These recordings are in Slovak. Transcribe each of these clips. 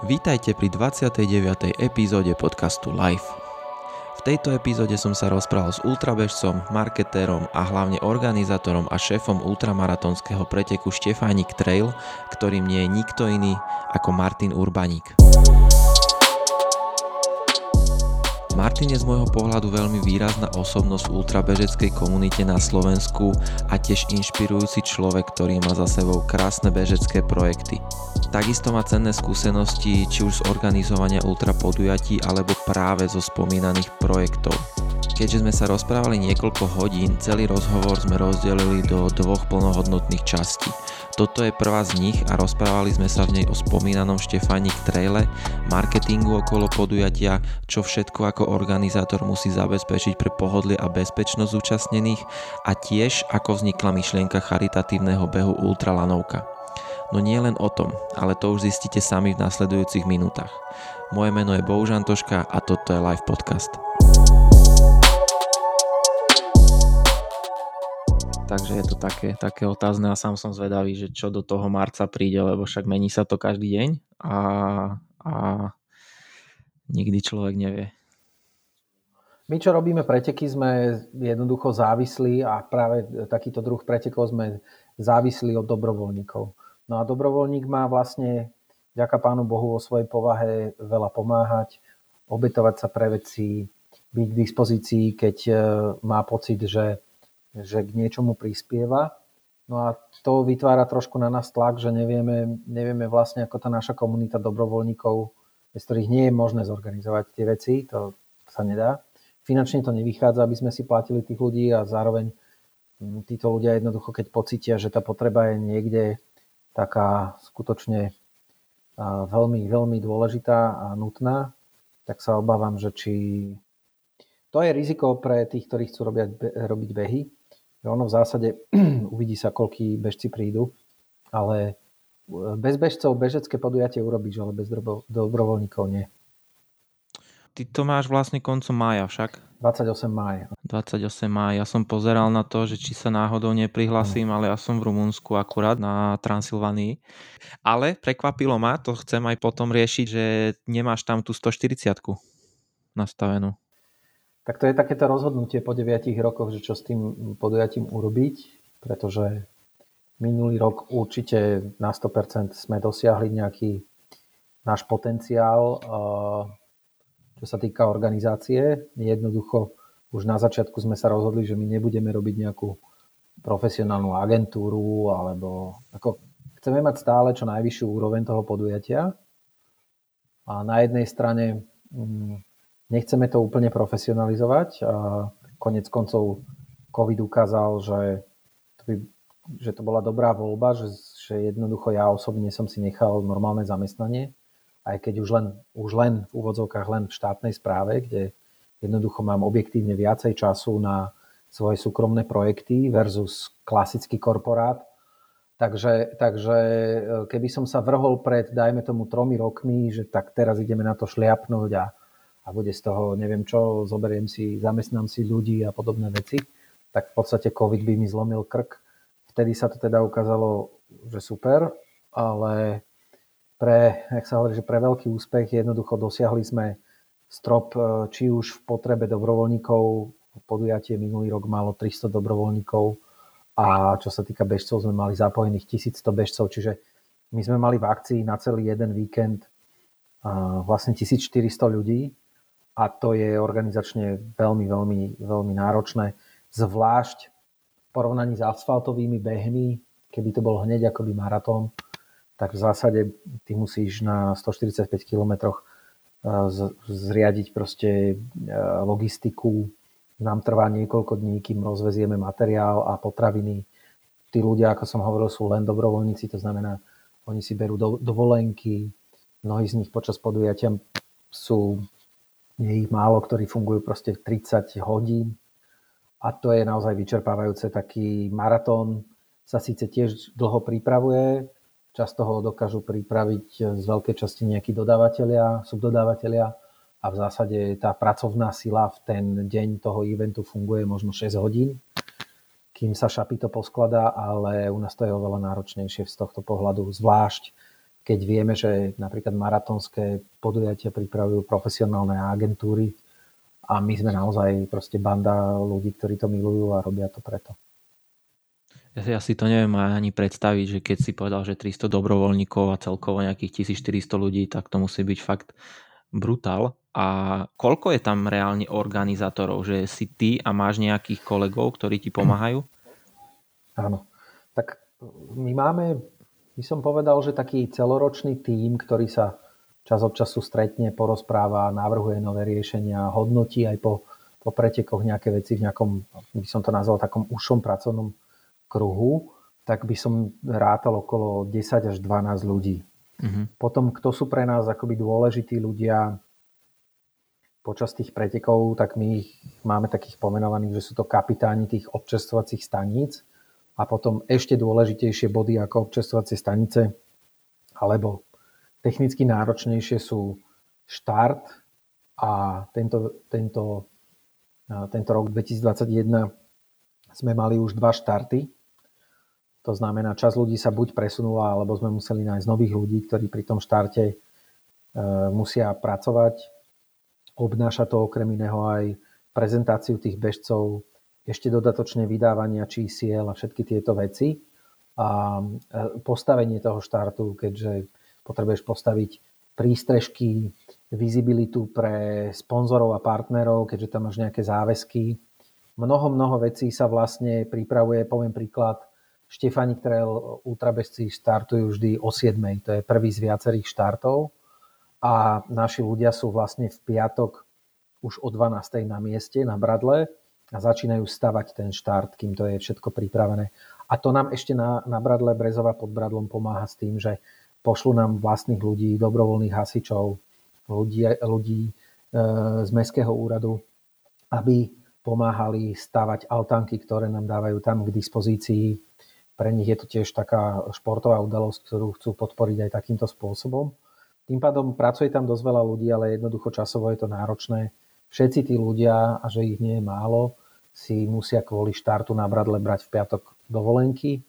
Vítajte pri 29. epizóde podcastu Live. V tejto epizóde som sa rozprával s ultrabežcom, marketérom a hlavne organizátorom a šéfom ultramaratonského preteku Štefánik Trail, ktorým nie je nikto iný ako Martin Urbaník. Martin je z môjho pohľadu veľmi výrazná osobnosť v ultrabežeckej komunite na Slovensku a tiež inšpirujúci človek, ktorý má za sebou krásne bežecké projekty. Takisto má cenné skúsenosti či už z organizovania ultrapodujatí alebo práve zo spomínaných projektov. Keďže sme sa rozprávali niekoľko hodín, celý rozhovor sme rozdelili do dvoch plnohodnotných častí. Toto je prvá z nich a rozprávali sme sa v nej o spomínanom Štefánik Traile, marketingu okolo podujatia, čo všetko ako organizátor musí zabezpečiť pre pohodlie a bezpečnosť zúčastnených a tiež ako vznikla myšlienka charitatívneho behu Ultralanovka. No nie len o tom, ale to už zistíte sami v nasledujúcich minútach. Moje meno je Bohužantoška a toto je Live Podcast. Takže je to také, také otázne a sám som zvedavý, že čo do toho marca príde, lebo však mení sa to každý deň a, a nikdy človek nevie. My, čo robíme preteky, sme jednoducho závislí a práve takýto druh pretekov sme závislí od dobrovoľníkov. No a dobrovoľník má vlastne, ďaká Pánu Bohu, vo svojej povahe veľa pomáhať, obetovať sa pre veci, byť k dispozícii, keď e, má pocit, že že k niečomu prispieva. No a to vytvára trošku na nás tlak, že nevieme, nevieme vlastne, ako tá naša komunita dobrovoľníkov, bez ktorých nie je možné zorganizovať tie veci, to sa nedá. Finančne to nevychádza, aby sme si platili tých ľudí a zároveň mm, títo ľudia jednoducho, keď pocitia, že tá potreba je niekde taká skutočne veľmi, veľmi dôležitá a nutná, tak sa obávam, že či to je riziko pre tých, ktorí chcú robiť, robiť behy, ono v zásade uvidí sa, koľký bežci prídu, ale e, bez bežcov bežecké podujatie urobíš, ale bez dobrovoľníkov nie. Ty to máš vlastne koncom mája však? 28 mája. 28 mája. Ja som pozeral na to, že či sa náhodou neprihlasím, ale ja som v Rumunsku akurát na Transylvánii. Ale prekvapilo ma, to chcem aj potom riešiť, že nemáš tam tú 140 nastavenú. Tak to je takéto rozhodnutie po 9 rokoch, že čo s tým podujatím urobiť, pretože minulý rok určite na 100% sme dosiahli nejaký náš potenciál, čo sa týka organizácie. Jednoducho už na začiatku sme sa rozhodli, že my nebudeme robiť nejakú profesionálnu agentúru alebo ako chceme mať stále čo najvyššiu úroveň toho podujatia. A na jednej strane mm, Nechceme to úplne profesionalizovať. A konec koncov COVID ukázal, že to, by, že to bola dobrá voľba, že, že jednoducho ja osobne som si nechal normálne zamestnanie, aj keď už len, už len v úvodzovkách len v štátnej správe, kde jednoducho mám objektívne viacej času na svoje súkromné projekty versus klasický korporát. Takže, takže e, keby som sa vrhol pred, dajme tomu, tromi rokmi, že tak teraz ideme na to šliapnúť a a bude z toho neviem čo, zoberiem si, zamestnám si ľudí a podobné veci, tak v podstate COVID by mi zlomil krk. Vtedy sa to teda ukázalo, že super, ale pre, jak sa hovorí, že pre veľký úspech jednoducho dosiahli sme strop, e, či už v potrebe dobrovoľníkov, podujatie minulý rok malo 300 dobrovoľníkov a čo sa týka bežcov, sme mali zapojených 1100 bežcov, čiže my sme mali v akcii na celý jeden víkend vlastne 1400 ľudí a to je organizačne veľmi, veľmi, veľmi náročné, zvlášť v porovnaní s asfaltovými behmi, keby to bol hneď akoby maratón, tak v zásade ty musíš na 145 km zriadiť proste e, logistiku. Nám trvá niekoľko dní, kým rozvezieme materiál a potraviny. Tí ľudia, ako som hovoril, sú len dobrovoľníci, to znamená, oni si berú dovolenky, mnohí z nich počas podujatia sú je ich málo, ktorí fungujú proste 30 hodín a to je naozaj vyčerpávajúce. Taký maratón sa síce tiež dlho pripravuje, často ho dokážu pripraviť z veľkej časti nejakí dodávateľia, subdodávateľia a v zásade tá pracovná sila v ten deň toho eventu funguje možno 6 hodín, kým sa šapito poskladá, ale u nás to je oveľa náročnejšie z tohto pohľadu, zvlášť keď vieme, že napríklad maratónske podujatia pripravujú profesionálne agentúry a my sme naozaj proste banda ľudí, ktorí to milujú a robia to preto. Ja si to neviem ani predstaviť, že keď si povedal, že 300 dobrovoľníkov a celkovo nejakých 1400 ľudí, tak to musí byť fakt brutál. A koľko je tam reálne organizátorov? Že si ty a máš nejakých kolegov, ktorí ti pomáhajú? Áno. Tak my máme, by som povedal, že taký celoročný tím, ktorý sa čas od času stretne, porozpráva, navrhuje nové riešenia, hodnotí aj po, po pretekoch nejaké veci v nejakom, by som to nazval, takom ušom pracovnom kruhu, tak by som rátal okolo 10 až 12 ľudí. Uh-huh. Potom, kto sú pre nás akoby dôležití ľudia počas tých pretekov, tak my ich máme takých pomenovaných, že sú to kapitáni tých občerstvovacích staníc a potom ešte dôležitejšie body ako občerstvovacie stanice alebo technicky náročnejšie sú štart a tento, tento, tento rok 2021 sme mali už dva štarty to znamená, čas ľudí sa buď presunula, alebo sme museli nájsť nových ľudí, ktorí pri tom štarte e, musia pracovať. Obnáša to okrem iného aj prezentáciu tých bežcov, ešte dodatočne vydávania čísiel a všetky tieto veci. A e, postavenie toho štartu, keďže potrebuješ postaviť prístrežky, vizibilitu pre sponzorov a partnerov, keďže tam máš nejaké záväzky. Mnoho, mnoho vecí sa vlastne pripravuje, poviem príklad, Štefani Trail ultrabežci štartujú vždy o 7. To je prvý z viacerých štartov a naši ľudia sú vlastne v piatok už o 12. na mieste, na Bradle a začínajú stavať ten štart, kým to je všetko pripravené. A to nám ešte na, na Bradle Brezova pod Bradlom pomáha s tým, že pošlu nám vlastných ľudí, dobrovoľných hasičov, ľudí, ľudí e, z Mestského úradu, aby pomáhali stavať altánky, ktoré nám dávajú tam k dispozícii pre nich je to tiež taká športová udalosť, ktorú chcú podporiť aj takýmto spôsobom. Tým pádom pracuje tam dosť veľa ľudí, ale jednoducho časovo je to náročné. Všetci tí ľudia, a že ich nie je málo, si musia kvôli štartu na Bradle brať v piatok dovolenky.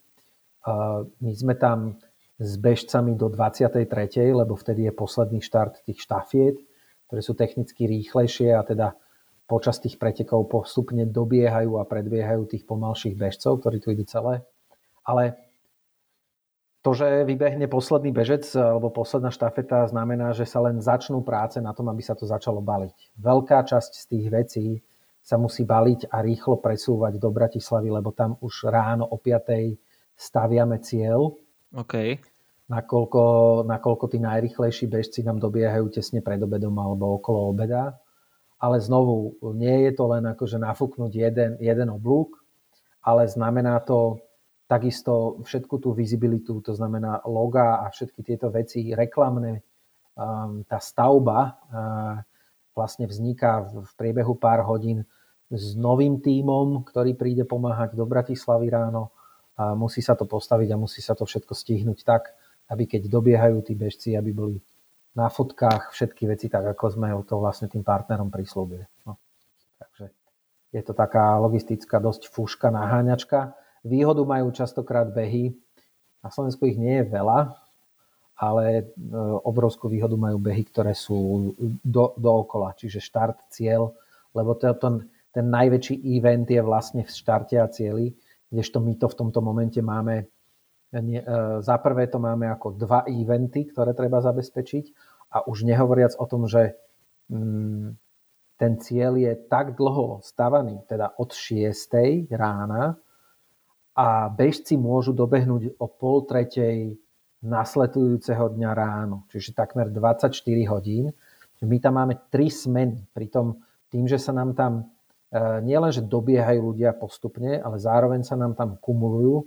My sme tam s bežcami do 23. lebo vtedy je posledný štart tých štafiet, ktoré sú technicky rýchlejšie a teda počas tých pretekov postupne dobiehajú a predbiehajú tých pomalších bežcov, ktorí tu idú celé ale to, že vybehne posledný bežec alebo posledná štafeta, znamená, že sa len začnú práce na tom, aby sa to začalo baliť. Veľká časť z tých vecí sa musí baliť a rýchlo presúvať do Bratislavy, lebo tam už ráno o 5. staviame cieľ. OK. Nakoľko, nakoľko tí najrychlejší bežci nám dobiehajú tesne pred obedom alebo okolo obeda. Ale znovu, nie je to len akože nafúknuť jeden, jeden oblúk, ale znamená to Takisto všetku tú vizibilitu, to znamená loga a všetky tieto veci reklamné, um, tá stavba uh, vlastne vzniká v priebehu pár hodín s novým tímom, ktorý príde pomáhať do Bratislavy ráno a musí sa to postaviť a musí sa to všetko stihnúť tak, aby keď dobiehajú tí bežci, aby boli na fotkách všetky veci tak, ako sme to vlastne tým partnerom prislúbili. No. Takže je to taká logistická dosť fúška, naháňačka, Výhodu majú častokrát behy. Na Slovensku ich nie je veľa, ale e, obrovskú výhodu majú behy, ktoré sú do, dookola, čiže štart, cieľ, lebo to, ten, ten najväčší event je vlastne v štarte a cieli, kdežto my to v tomto momente máme, nie, e, za prvé to máme ako dva eventy, ktoré treba zabezpečiť a už nehovoriac o tom, že mm, ten cieľ je tak dlho stavaný, teda od 6. rána a bežci môžu dobehnúť o pol tretej nasledujúceho dňa ráno, čiže takmer 24 hodín. My tam máme tri smeny, pritom tým, že sa nám tam e, nielen, že dobiehajú ľudia postupne, ale zároveň sa nám tam kumulujú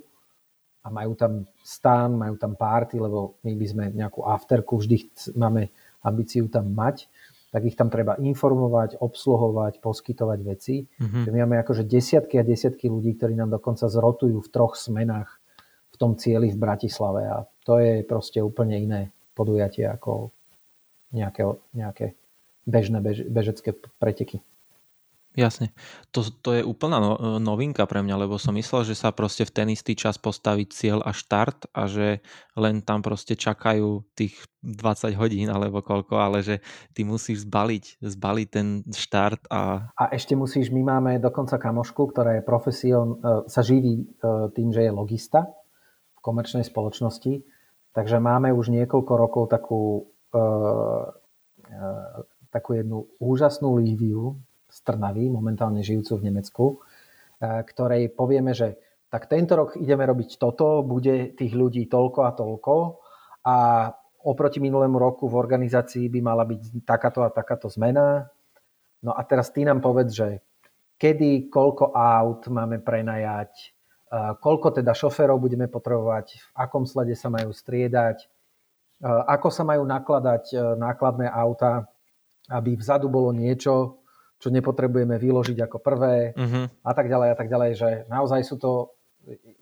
a majú tam stán, majú tam párty, lebo my by sme nejakú afterku vždy máme ambíciu tam mať, tak ich tam treba informovať, obsluhovať, poskytovať veci. Mm-hmm. My máme akože desiatky a desiatky ľudí, ktorí nám dokonca zrotujú v troch smenách v tom cieli v Bratislave a to je proste úplne iné podujatie ako nejaké, nejaké bežné bež, bežecké preteky. Jasne. To, to je úplná no, novinka pre mňa, lebo som myslel, že sa proste v ten istý čas postaví cieľ a štart a že len tam proste čakajú tých 20 hodín alebo koľko, ale že ty musíš zbaliť, zbaliť ten štart a... A ešte musíš, my máme dokonca kamošku, ktorá je profesion, e, sa živí e, tým, že je logista komerčnej spoločnosti, takže máme už niekoľko rokov takú, e, takú jednu úžasnú Líviu, z Trnavy, momentálne žijúcu v Nemecku, ktorej povieme, že tak tento rok ideme robiť toto, bude tých ľudí toľko a toľko a oproti minulému roku v organizácii by mala byť takáto a takáto zmena. No a teraz ty nám povedz, že kedy, koľko aut máme prenajať, koľko teda šoférov budeme potrebovať, v akom slede sa majú striedať, ako sa majú nakladať nákladné auta, aby vzadu bolo niečo, čo nepotrebujeme vyložiť ako prvé uh-huh. a tak ďalej a tak ďalej, že naozaj sú to,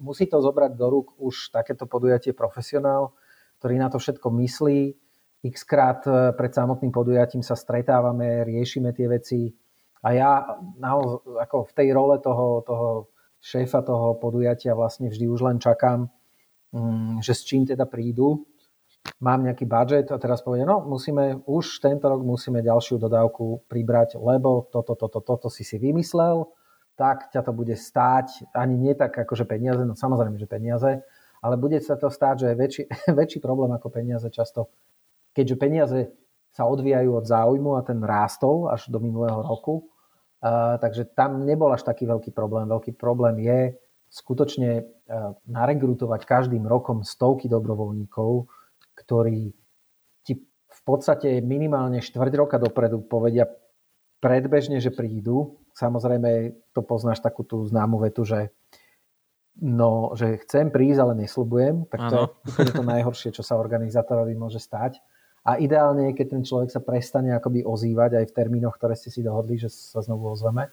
musí to zobrať do rúk už takéto podujatie profesionál, ktorý na to všetko myslí. X krát e, pred samotným podujatím sa stretávame, riešime tie veci a ja naozaj, ako v tej role toho, toho šéfa toho podujatia vlastne vždy už len čakám, mm, že s čím teda prídu. Mám nejaký budget a teraz povie, no musíme, už tento rok musíme ďalšiu dodávku pribrať, lebo toto, toto, toto si si vymyslel, tak ťa to bude stáť, ani nie tak akože peniaze, no samozrejme, že peniaze, ale bude sa to stáť, že je väčší, väčší problém ako peniaze často, keďže peniaze sa odvíjajú od záujmu a ten rástol až do minulého roku, uh, takže tam nebol až taký veľký problém. Veľký problém je skutočne uh, narekrutovať každým rokom stovky dobrovoľníkov, ktorí ti v podstate minimálne štvrť roka dopredu povedia predbežne, že prídu. Samozrejme, to poznáš takú tú známu vetu, že no, že chcem prísť, ale nesľubujem. Tak to ano. je to najhoršie, čo sa organizátorovi môže stať. A ideálne je, keď ten človek sa prestane akoby ozývať aj v termínoch, ktoré ste si dohodli, že sa znovu ozveme.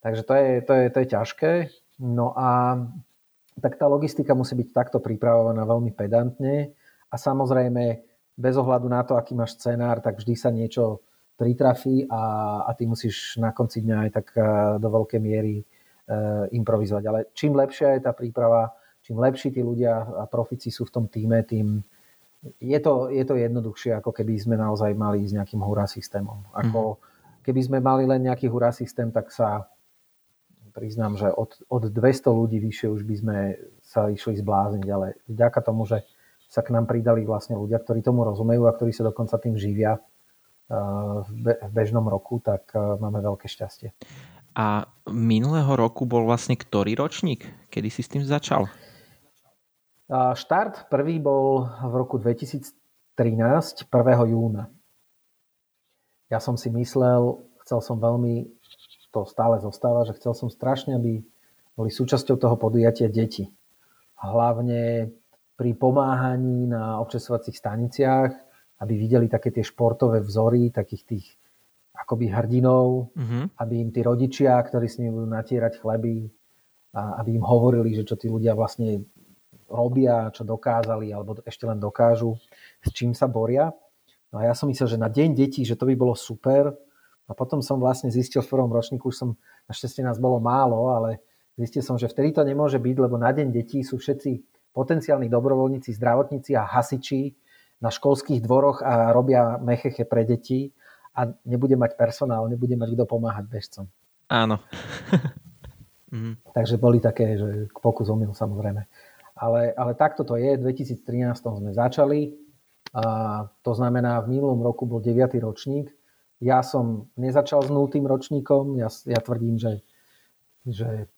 Takže to je, to je, to je ťažké. No a tak tá logistika musí byť takto pripravovaná veľmi pedantne a samozrejme, bez ohľadu na to, aký máš scenár, tak vždy sa niečo pritrafí a, a ty musíš na konci dňa aj tak e, do veľkej miery e, improvizovať. Ale čím lepšia je tá príprava, čím lepší tí ľudia a profici sú v tom týme, tým je to, je to jednoduchšie, ako keby sme naozaj mali s nejakým hurá systémom. Ako mm-hmm. keby sme mali len nejaký hurá systém, tak sa priznám, že od, od 200 ľudí vyššie už by sme sa išli zblázniť, ale vďaka tomu, že sa k nám pridali vlastne ľudia, ktorí tomu rozumejú a ktorí sa dokonca tým živia eh, v bežnom roku, tak eh, máme veľké šťastie. A minulého roku bol vlastne ktorý ročník? Kedy si s tým začal? Štart prvý bol v roku 2013, 1. júna. Ja som si myslel, chcel som veľmi, to stále zostáva, že chcel som strašne, aby boli súčasťou toho podujatia deti. Hlavne pri pomáhaní na občasovacích staniciach, aby videli také tie športové vzory, takých tých akoby hrdinov, mm-hmm. aby im tí rodičia, ktorí s nimi budú natierať chleby, a aby im hovorili, že čo tí ľudia vlastne robia, čo dokázali, alebo ešte len dokážu, s čím sa boria. No a ja som myslel, že na deň detí, že to by bolo super. A potom som vlastne zistil v prvom ročníku, už som, našťastie nás bolo málo, ale zistil som, že vtedy to nemôže byť, lebo na deň detí sú všetci potenciálni dobrovoľníci, zdravotníci a hasiči na školských dvoroch a robia mecheche pre deti a nebude mať personál, nebude mať kto pomáhať bežcom. Áno. mhm. Takže boli také, že pokus omyl samozrejme. Ale, ale takto to je. V 2013 sme začali. A to znamená, v minulom roku bol 9. ročník. Ja som nezačal s 0. ročníkom. Ja, ja tvrdím, že, že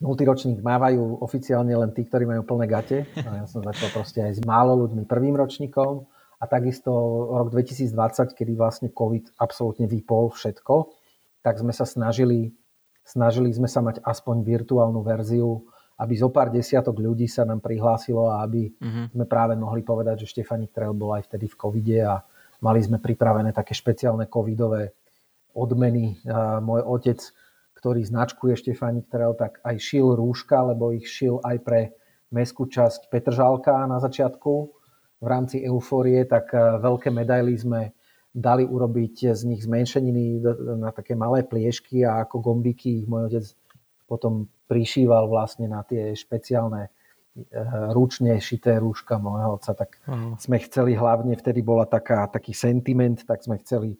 Multiročník mávajú oficiálne len tí, ktorí majú plné gate. A ja som začal proste aj s málo ľuďmi prvým ročníkom a takisto rok 2020, kedy vlastne COVID absolútne vypol všetko, tak sme sa snažili, snažili sme sa mať aspoň virtuálnu verziu, aby zo pár desiatok ľudí sa nám prihlásilo a aby mm-hmm. sme práve mohli povedať, že Štefanik Trail bol aj vtedy v covide a mali sme pripravené také špeciálne covidové odmeny. A môj otec ktorý značkuje Štefánik Trail, tak aj šil rúška, lebo ich šil aj pre mestskú časť Petržálka na začiatku v rámci eufórie, tak eh, veľké medaily sme dali urobiť z nich zmenšeniny na také malé pliešky a ako gombíky ich môj otec potom prišíval vlastne na tie špeciálne ručne šité rúška môjho otca, tak uh-huh. sme chceli hlavne, vtedy bola taká, taký sentiment, tak sme chceli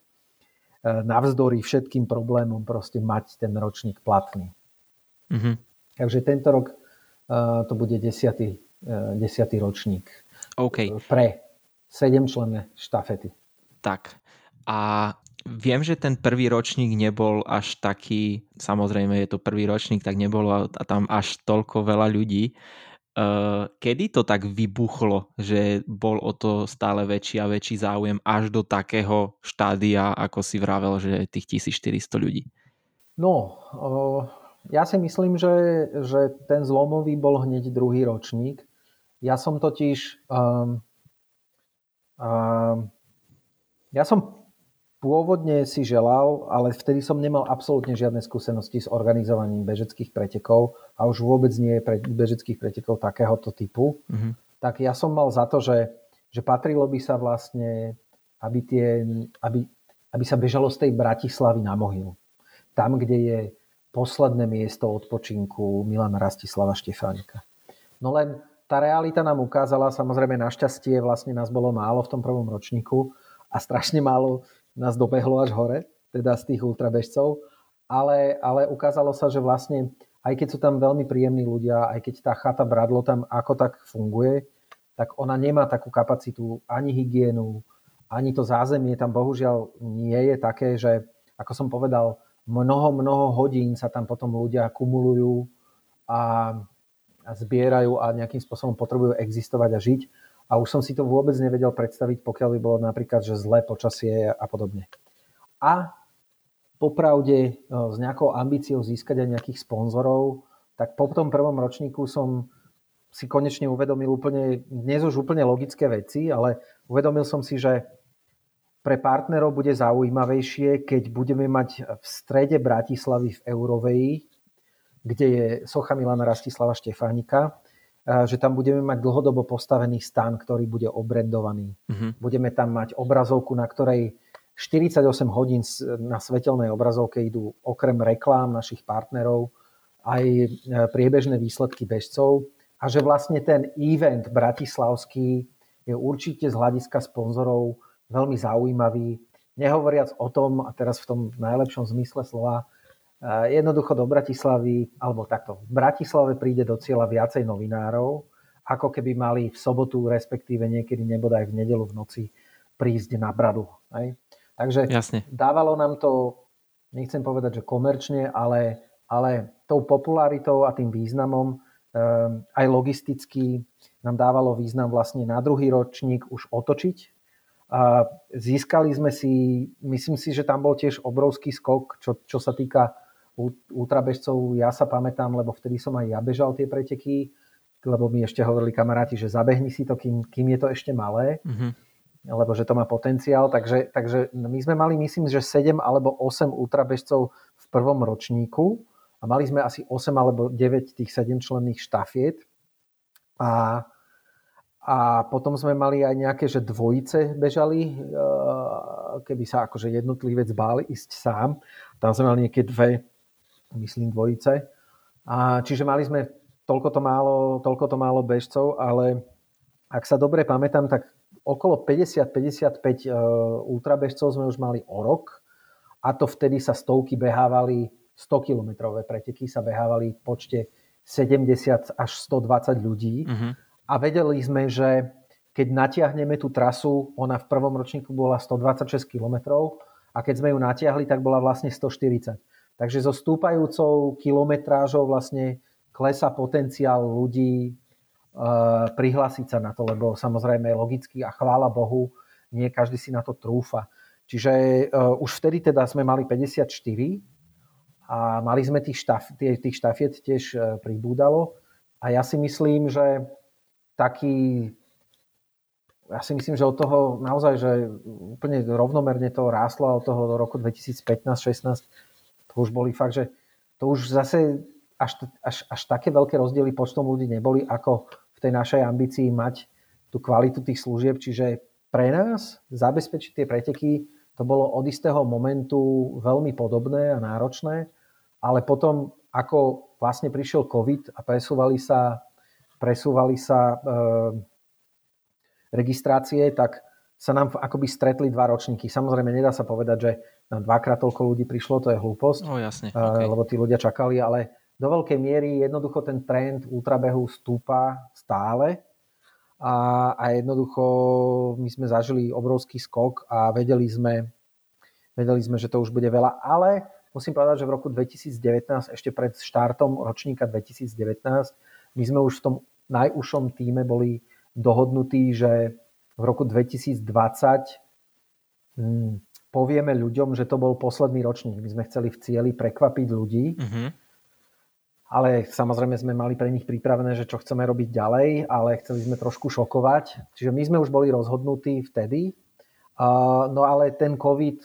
navzdory všetkým problémom proste mať ten ročník platný. Uh-huh. Takže tento rok uh, to bude desiatý, uh, desiatý ročník. OK. Pre sedem členné štafety. Tak. A viem, že ten prvý ročník nebol až taký, samozrejme je to prvý ročník, tak nebolo tam až toľko veľa ľudí. Uh, kedy to tak vybuchlo, že bol o to stále väčší a väčší záujem až do takého štádia, ako si vravel, že tých 1400 ľudí? No, ja si myslím, že, že ten zlomový bol hneď druhý ročník. Ja som totiž... Um, um, ja som pôvodne si želal, ale vtedy som nemal absolútne žiadne skúsenosti s organizovaním bežeckých pretekov a už vôbec nie pre bežeckých pretekov takéhoto typu. Mm-hmm. Tak ja som mal za to, že, že patrilo by sa vlastne, aby, tie, aby, aby sa bežalo z tej Bratislavy na mohylu. Tam, kde je posledné miesto odpočinku Milana Rastislava Štefánika. No len tá realita nám ukázala, samozrejme našťastie vlastne nás bolo málo v tom prvom ročníku a strašne málo nás dobehlo až hore, teda z tých ultrabežcov, ale, ale ukázalo sa, že vlastne aj keď sú tam veľmi príjemní ľudia, aj keď tá chata Bradlo tam ako tak funguje, tak ona nemá takú kapacitu ani hygienu, ani to zázemie tam bohužiaľ nie je také, že ako som povedal, mnoho, mnoho hodín sa tam potom ľudia kumulujú a, a zbierajú a nejakým spôsobom potrebujú existovať a žiť. A už som si to vôbec nevedel predstaviť, pokiaľ by bolo napríklad, že zlé počasie a podobne. A popravde e, s nejakou ambíciou získať aj nejakých sponzorov, tak po tom prvom ročníku som si konečne uvedomil úplne, dnes už úplne logické veci, ale uvedomil som si, že pre partnerov bude zaujímavejšie, keď budeme mať v strede Bratislavy v Euroveji, kde je socha Milana Rastislava Štefánika, že tam budeme mať dlhodobo postavený stan, ktorý bude obrendovaný. Uh-huh. Budeme tam mať obrazovku, na ktorej 48 hodín na svetelnej obrazovke idú okrem reklám našich partnerov aj e, priebežné výsledky bežcov a že vlastne ten event bratislavský je určite z hľadiska sponzorov veľmi zaujímavý. Nehovoriac o tom, a teraz v tom najlepšom zmysle slova, jednoducho do Bratislavy, alebo takto, v Bratislave príde do cieľa viacej novinárov, ako keby mali v sobotu, respektíve niekedy nebodaj v nedelu v noci prísť na bradu. Hej? Takže Jasne. dávalo nám to, nechcem povedať, že komerčne, ale, ale tou popularitou a tým významom um, aj logisticky nám dávalo význam vlastne na druhý ročník už otočiť a získali sme si, myslím si, že tam bol tiež obrovský skok, čo, čo sa týka ultrabežcov. Ja sa pamätám, lebo vtedy som aj ja bežal tie preteky, lebo mi ešte hovorili kamaráti, že zabehni si to, kým, kým je to ešte malé, mm-hmm. lebo že to má potenciál. Takže, takže my sme mali, myslím, že 7 alebo 8 ultrabežcov v prvom ročníku a mali sme asi 8 alebo 9 tých 7 členných štafiet. A a potom sme mali aj nejaké, že dvojice bežali, eh, keby sa akože jednotlivec bál ísť sám. Tam sme mali nejaké dve, myslím, dvojice. A čiže mali sme toľko to málo, toľko to málo bežcov, ale ak sa dobre pamätám, tak okolo 50-55 eh, ultrabežcov sme už mali o rok a to vtedy sa stovky behávali, 100 kilometrové preteky sa behávali v počte 70 až 120 ľudí. Uh-huh a vedeli sme, že keď natiahneme tú trasu, ona v prvom ročníku bola 126 km a keď sme ju natiahli, tak bola vlastne 140. Takže so stúpajúcou kilometrážou vlastne klesa potenciál ľudí uh, prihlásiť sa na to, lebo samozrejme logicky a chvála Bohu, nie každý si na to trúfa. Čiže uh, už vtedy teda sme mali 54 a mali sme tých, štaf, tých štafiet tiež uh, pribúdalo a ja si myslím, že taký ja si myslím, že od toho naozaj, že úplne rovnomerne to rástlo a od toho do roku 2015-16 to už boli fakt, že to už zase až, až, až také veľké rozdiely počtom ľudí neboli, ako v tej našej ambícii mať tú kvalitu tých služieb. Čiže pre nás zabezpečiť tie preteky to bolo od istého momentu veľmi podobné a náročné, ale potom, ako vlastne prišiel COVID a presúvali sa, presúvali sa e, registrácie, tak sa nám akoby stretli dva ročníky. Samozrejme, nedá sa povedať, že dvakrát toľko ľudí prišlo, to je hlúposť, no, jasne, okay. lebo tí ľudia čakali, ale do veľkej miery jednoducho ten trend ultrabehu stúpa stále a, a jednoducho my sme zažili obrovský skok a vedeli sme, vedeli sme, že to už bude veľa, ale musím povedať, že v roku 2019, ešte pred štartom ročníka 2019, my sme už v tom najúžšom týme boli dohodnutí, že v roku 2020 hm, povieme ľuďom, že to bol posledný ročník. My sme chceli v cieli prekvapiť ľudí. Uh-huh ale samozrejme sme mali pre nich pripravené, že čo chceme robiť ďalej, ale chceli sme trošku šokovať. Čiže my sme už boli rozhodnutí vtedy. No ale ten COVID,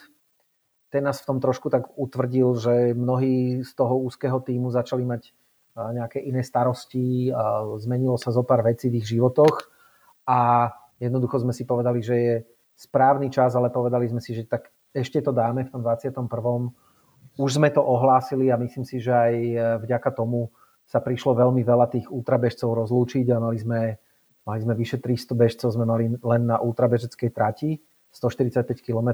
ten nás v tom trošku tak utvrdil, že mnohí z toho úzkeho týmu začali mať nejaké iné starosti, zmenilo sa zo pár vecí v ich životoch a jednoducho sme si povedali, že je správny čas, ale povedali sme si, že tak ešte to dáme v tom 21 už sme to ohlásili a myslím si, že aj e, vďaka tomu sa prišlo veľmi veľa tých ultrabežcov rozlúčiť a mali sme, mali sme vyše 300 bežcov, sme mali len na ultrabežeckej trati, 145 km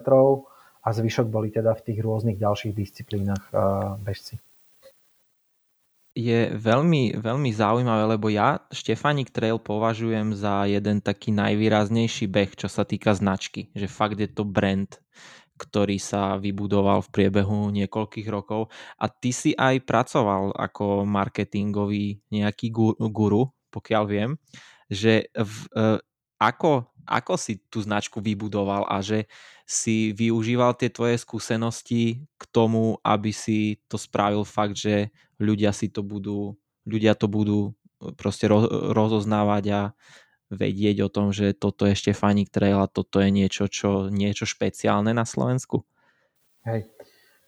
a zvyšok boli teda v tých rôznych ďalších disciplínach e, bežci. Je veľmi, veľmi zaujímavé, lebo ja Štefanik Trail považujem za jeden taký najvýraznejší beh, čo sa týka značky. Že fakt je to brand ktorý sa vybudoval v priebehu niekoľkých rokov. A ty si aj pracoval ako marketingový nejaký guru, pokiaľ viem, že v, e, ako, ako si tú značku vybudoval a že si využíval tie tvoje skúsenosti k tomu, aby si to spravil fakt, že ľudia si to budú, ľudia to budú proste rozoznávať a vedieť o tom, že toto je Štefanik Trail a toto je niečo, čo, niečo špeciálne na Slovensku? Hej,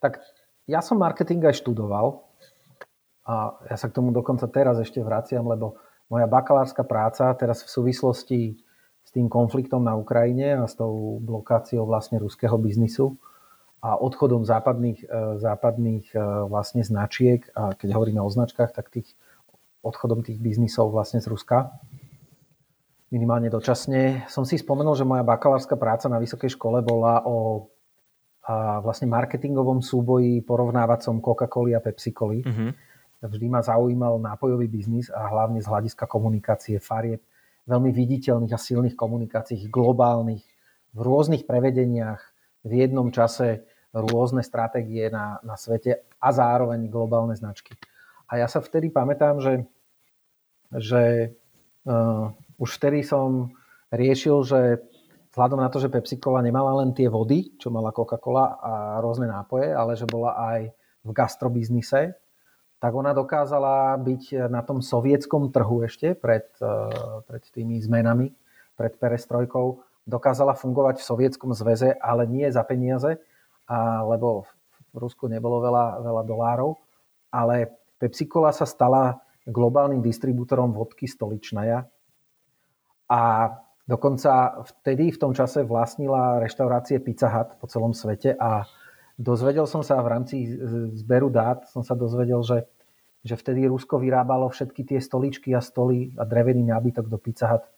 tak ja som marketing aj študoval a ja sa k tomu dokonca teraz ešte vraciam, lebo moja bakalárska práca teraz v súvislosti s tým konfliktom na Ukrajine a s tou blokáciou vlastne ruského biznisu a odchodom západných, e, západných e, vlastne značiek, a keď hovoríme o značkách, tak tých odchodom tých biznisov vlastne z Ruska, minimálne dočasne. Som si spomenul, že moja bakalárska práca na vysokej škole bola o a vlastne marketingovom súboji porovnávacom Coca-Coly a Pepsi-Coly. Uh-huh. Vždy ma zaujímal nápojový biznis a hlavne z hľadiska komunikácie farieb, veľmi viditeľných a silných komunikácií, globálnych, v rôznych prevedeniach, v jednom čase rôzne stratégie na, na svete a zároveň globálne značky. A ja sa vtedy pamätám, že, že uh, už vtedy som riešil, že vzhľadom na to, že Pepsi Cola nemala len tie vody, čo mala Coca-Cola a rôzne nápoje, ale že bola aj v gastrobiznise, tak ona dokázala byť na tom sovietskom trhu ešte pred, eh, pred tými zmenami, pred perestrojkou. Dokázala fungovať v sovietskom zväze, ale nie za peniaze, a, lebo v Rusku nebolo veľa, veľa dolárov, ale Pepsi Cola sa stala globálnym distribútorom vodky stoličnaja a dokonca vtedy v tom čase vlastnila reštaurácie Pizza Hut po celom svete a dozvedel som sa v rámci zberu dát, som sa dozvedel, že, že vtedy Rusko vyrábalo všetky tie stoličky a stoly a drevený nábytok do Pizza Hut e,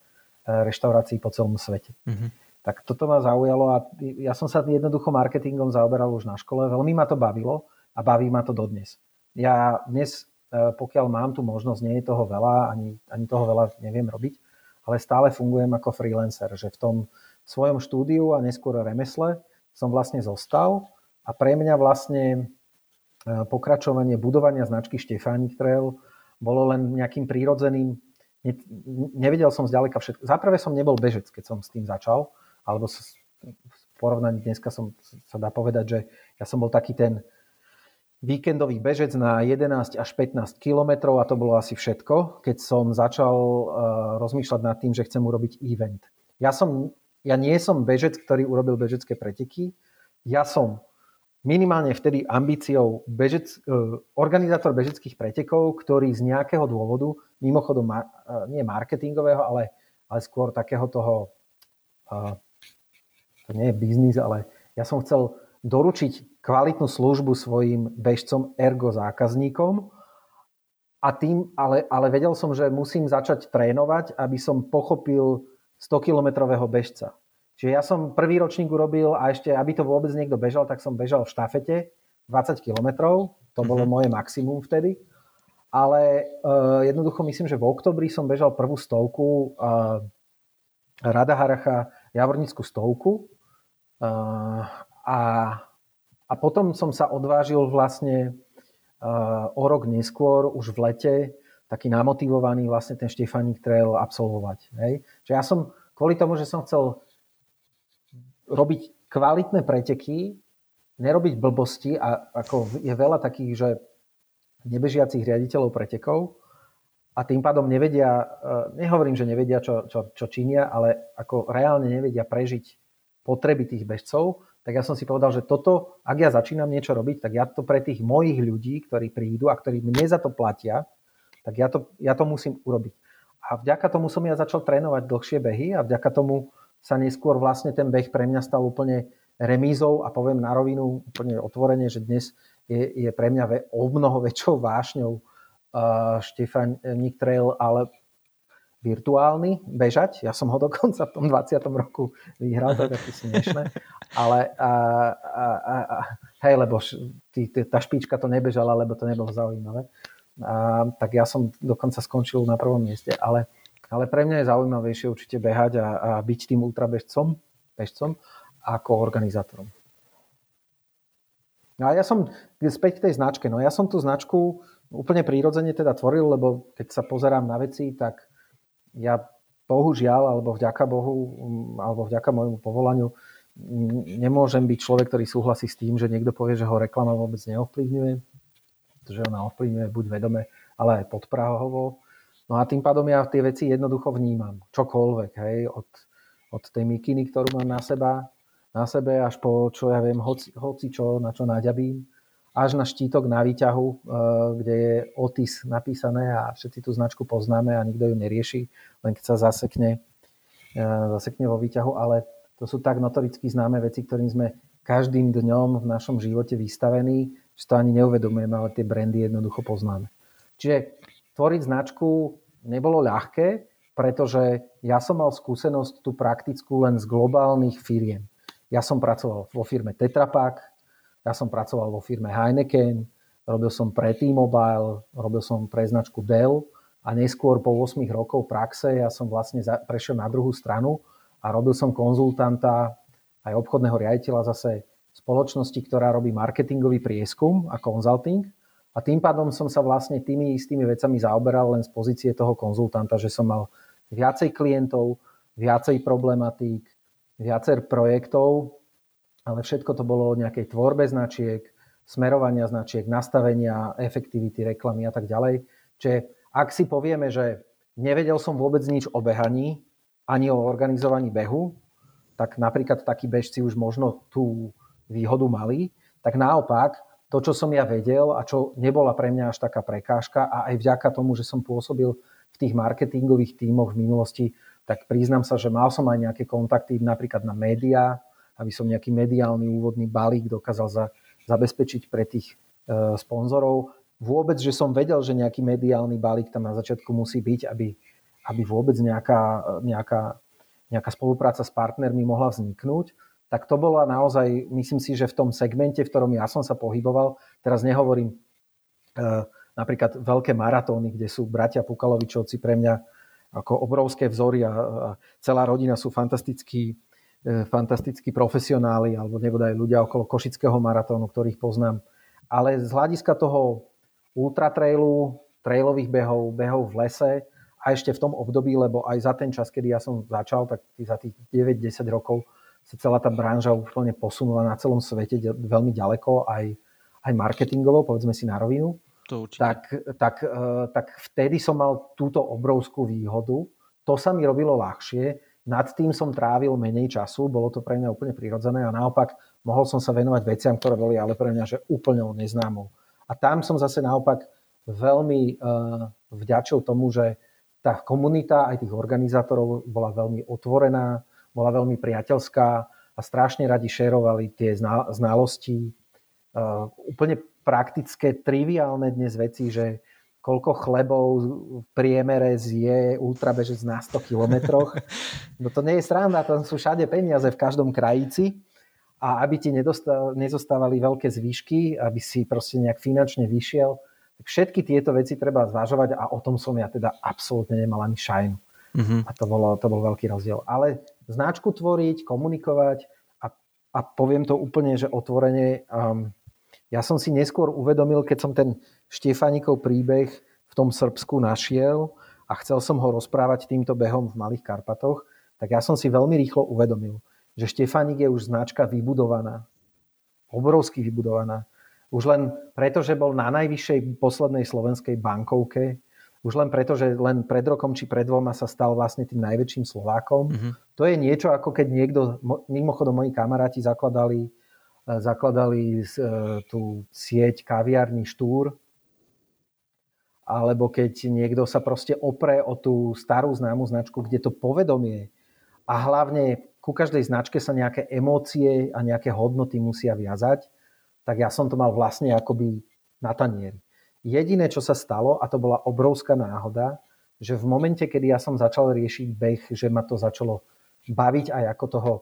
reštaurácií po celom svete. Mm-hmm. Tak toto ma zaujalo a ja som sa jednoducho marketingom zaoberal už na škole. Veľmi ma to bavilo a baví ma to dodnes. Ja dnes, e, pokiaľ mám tu možnosť, nie je toho veľa, ani, ani toho veľa neviem robiť, ale stále fungujem ako freelancer, že v tom svojom štúdiu a neskôr remesle som vlastne zostal a pre mňa vlastne e, pokračovanie budovania značky Štefánik Trail bolo len nejakým prírodzeným, nevedel som zďaleka všetko. Zaprvé som nebol bežec, keď som s tým začal, alebo v porovnaní dneska som, sa dá povedať, že ja som bol taký ten víkendový bežec na 11 až 15 kilometrov a to bolo asi všetko, keď som začal uh, rozmýšľať nad tým, že chcem urobiť event. Ja, som, ja nie som bežec, ktorý urobil bežecké preteky. Ja som minimálne vtedy ambíciou bežec, uh, organizátor bežeckých pretekov, ktorý z nejakého dôvodu, mimochodom mar, uh, nie marketingového, ale, ale skôr takého toho, to nie je biznis, ale Ja som chcel doručiť kvalitnú službu svojim bežcom, ergo zákazníkom, a tým, ale, ale vedel som, že musím začať trénovať, aby som pochopil 100-kilometrového bežca. Čiže ja som prvý ročník urobil a ešte, aby to vôbec niekto bežal, tak som bežal v štafete 20 kilometrov. To bolo mm-hmm. moje maximum vtedy. Ale uh, jednoducho myslím, že v oktobri som bežal prvú stovku uh, Rada Haracha Javornickú stovku. Uh, a, a potom som sa odvážil vlastne o rok neskôr, už v lete, taký namotivovaný vlastne ten Štefaník Trail absolvovať. Hej. Čiže ja som kvôli tomu, že som chcel robiť kvalitné preteky, nerobiť blbosti a ako je veľa takých, že nebežiacich riaditeľov pretekov a tým pádom nevedia, e, nehovorím, že nevedia, čo, čo, čo činia, ale ako reálne nevedia prežiť potreby tých bežcov, tak ja som si povedal, že toto, ak ja začínam niečo robiť, tak ja to pre tých mojich ľudí, ktorí prídu a ktorí mne za to platia, tak ja to, ja to musím urobiť. A vďaka tomu som ja začal trénovať dlhšie behy a vďaka tomu sa neskôr vlastne ten beh pre mňa stal úplne remízou a poviem na rovinu úplne otvorene, že dnes je, je pre mňa o mnoho väčšou vášňou uh, Štefan Nick Trail, ale virtuálny, bežať. Ja som ho dokonca v tom 20. roku vyhral, to je také smiešné. Ale a, a, a, hej, lebo tý, tý, tá špička to nebežala, lebo to nebolo zaujímavé. A, tak ja som dokonca skončil na prvom mieste. Ale, ale pre mňa je zaujímavejšie určite behať a, a byť tým ultrabežcom bežcom, ako organizátorom. No a ja som späť k tej značke. No ja som tú značku úplne prírodzene teda tvoril, lebo keď sa pozerám na veci, tak ja bohužiaľ, alebo vďaka Bohu, alebo vďaka môjmu povolaniu, nemôžem byť človek, ktorý súhlasí s tým, že niekto povie, že ho reklama vôbec neovplyvňuje, pretože ona ovplyvňuje buď vedome, ale aj podprahovo. No a tým pádom ja tie veci jednoducho vnímam. Čokoľvek, hej, od, od tej mikiny, ktorú mám na seba, na sebe, až po, čo ja viem, hoci, hoci čo, na čo naďabím až na štítok na výťahu, eh, kde je Otis napísané a všetci tú značku poznáme a nikto ju nerieši, len keď sa zasekne, eh, zasekne vo výťahu, ale to sú tak notoricky známe veci, ktorým sme každým dňom v našom živote vystavení, že to ani neuvedomujeme, ale tie brandy jednoducho poznáme. Čiže tvoriť značku nebolo ľahké, pretože ja som mal skúsenosť tú praktickú len z globálnych firiem. Ja som pracoval vo firme Tetra Pak, ja som pracoval vo firme Heineken, robil som pre T-Mobile, robil som pre značku Dell a neskôr po 8 rokov praxe ja som vlastne prešiel na druhú stranu a robil som konzultanta aj obchodného riaditeľa zase spoločnosti, ktorá robí marketingový prieskum a konzulting. A tým pádom som sa vlastne tými istými vecami zaoberal len z pozície toho konzultanta, že som mal viacej klientov, viacej problematík, viacer projektov ale všetko to bolo o nejakej tvorbe značiek, smerovania značiek, nastavenia, efektivity, reklamy a tak ďalej. Čiže ak si povieme, že nevedel som vôbec nič o behaní, ani o organizovaní behu, tak napríklad takí bežci už možno tú výhodu mali, tak naopak to, čo som ja vedel a čo nebola pre mňa až taká prekážka a aj vďaka tomu, že som pôsobil v tých marketingových tímoch v minulosti, tak priznám sa, že mal som aj nejaké kontakty napríklad na médiá, aby som nejaký mediálny úvodný balík dokázal za, zabezpečiť pre tých e, sponzorov. Vôbec, že som vedel, že nejaký mediálny balík tam na začiatku musí byť, aby, aby vôbec nejaká, nejaká, nejaká spolupráca s partnermi mohla vzniknúť, tak to bola naozaj, myslím si, že v tom segmente, v ktorom ja som sa pohyboval, teraz nehovorím e, napríklad veľké maratóny, kde sú bratia Pukalovičovci pre mňa ako obrovské vzory a, a celá rodina sú fantastickí fantastickí profesionáli alebo nebodaj ľudia okolo Košického maratónu, ktorých poznám. Ale z hľadiska toho ultratrailu, trailových behov, behov v lese a ešte v tom období, lebo aj za ten čas, kedy ja som začal, tak za tých 9-10 rokov sa celá tá branža úplne posunula na celom svete veľmi ďaleko, aj, aj marketingovo, povedzme si na rovinu. To tak, tak, e, tak vtedy som mal túto obrovskú výhodu. To sa mi robilo ľahšie, nad tým som trávil menej času, bolo to pre mňa úplne prirodzené a naopak mohol som sa venovať veciam, ktoré boli ale pre mňa že úplne neznámou. A tam som zase naopak veľmi uh, vďačil tomu, že tá komunita aj tých organizátorov bola veľmi otvorená, bola veľmi priateľská a strašne radi šerovali tie znalosti, uh, úplne praktické, triviálne dnes veci, že koľko chlebov v priemere zje ultrabežec na 100 kilometroch. No to nie je sranda, tam sú všade peniaze v každom krajíci a aby ti nezostávali veľké zvyšky, aby si proste nejak finančne vyšiel, tak všetky tieto veci treba zvažovať a o tom som ja teda absolútne nemal ani šajnu. Mm-hmm. A to, bolo, to bol veľký rozdiel. Ale značku tvoriť, komunikovať a, a poviem to úplne, že otvorene, um, ja som si neskôr uvedomil, keď som ten Štefánikov príbeh v tom Srbsku našiel a chcel som ho rozprávať týmto behom v Malých Karpatoch, tak ja som si veľmi rýchlo uvedomil, že Štefánik je už značka vybudovaná. Obrovsky vybudovaná. Už len preto, že bol na najvyššej poslednej slovenskej bankovke, už len preto, že len pred rokom či pred dvoma sa stal vlastne tým najväčším Slovákom. Mm-hmm. To je niečo, ako keď niekto, mimochodom moji kamaráti zakladali, e, zakladali e, tú sieť kaviarní Štúr, alebo keď niekto sa proste opre o tú starú známu značku, kde to povedomie a hlavne ku každej značke sa nejaké emócie a nejaké hodnoty musia viazať, tak ja som to mal vlastne akoby na tanieri. Jediné, čo sa stalo, a to bola obrovská náhoda, že v momente, kedy ja som začal riešiť beh, že ma to začalo baviť aj ako toho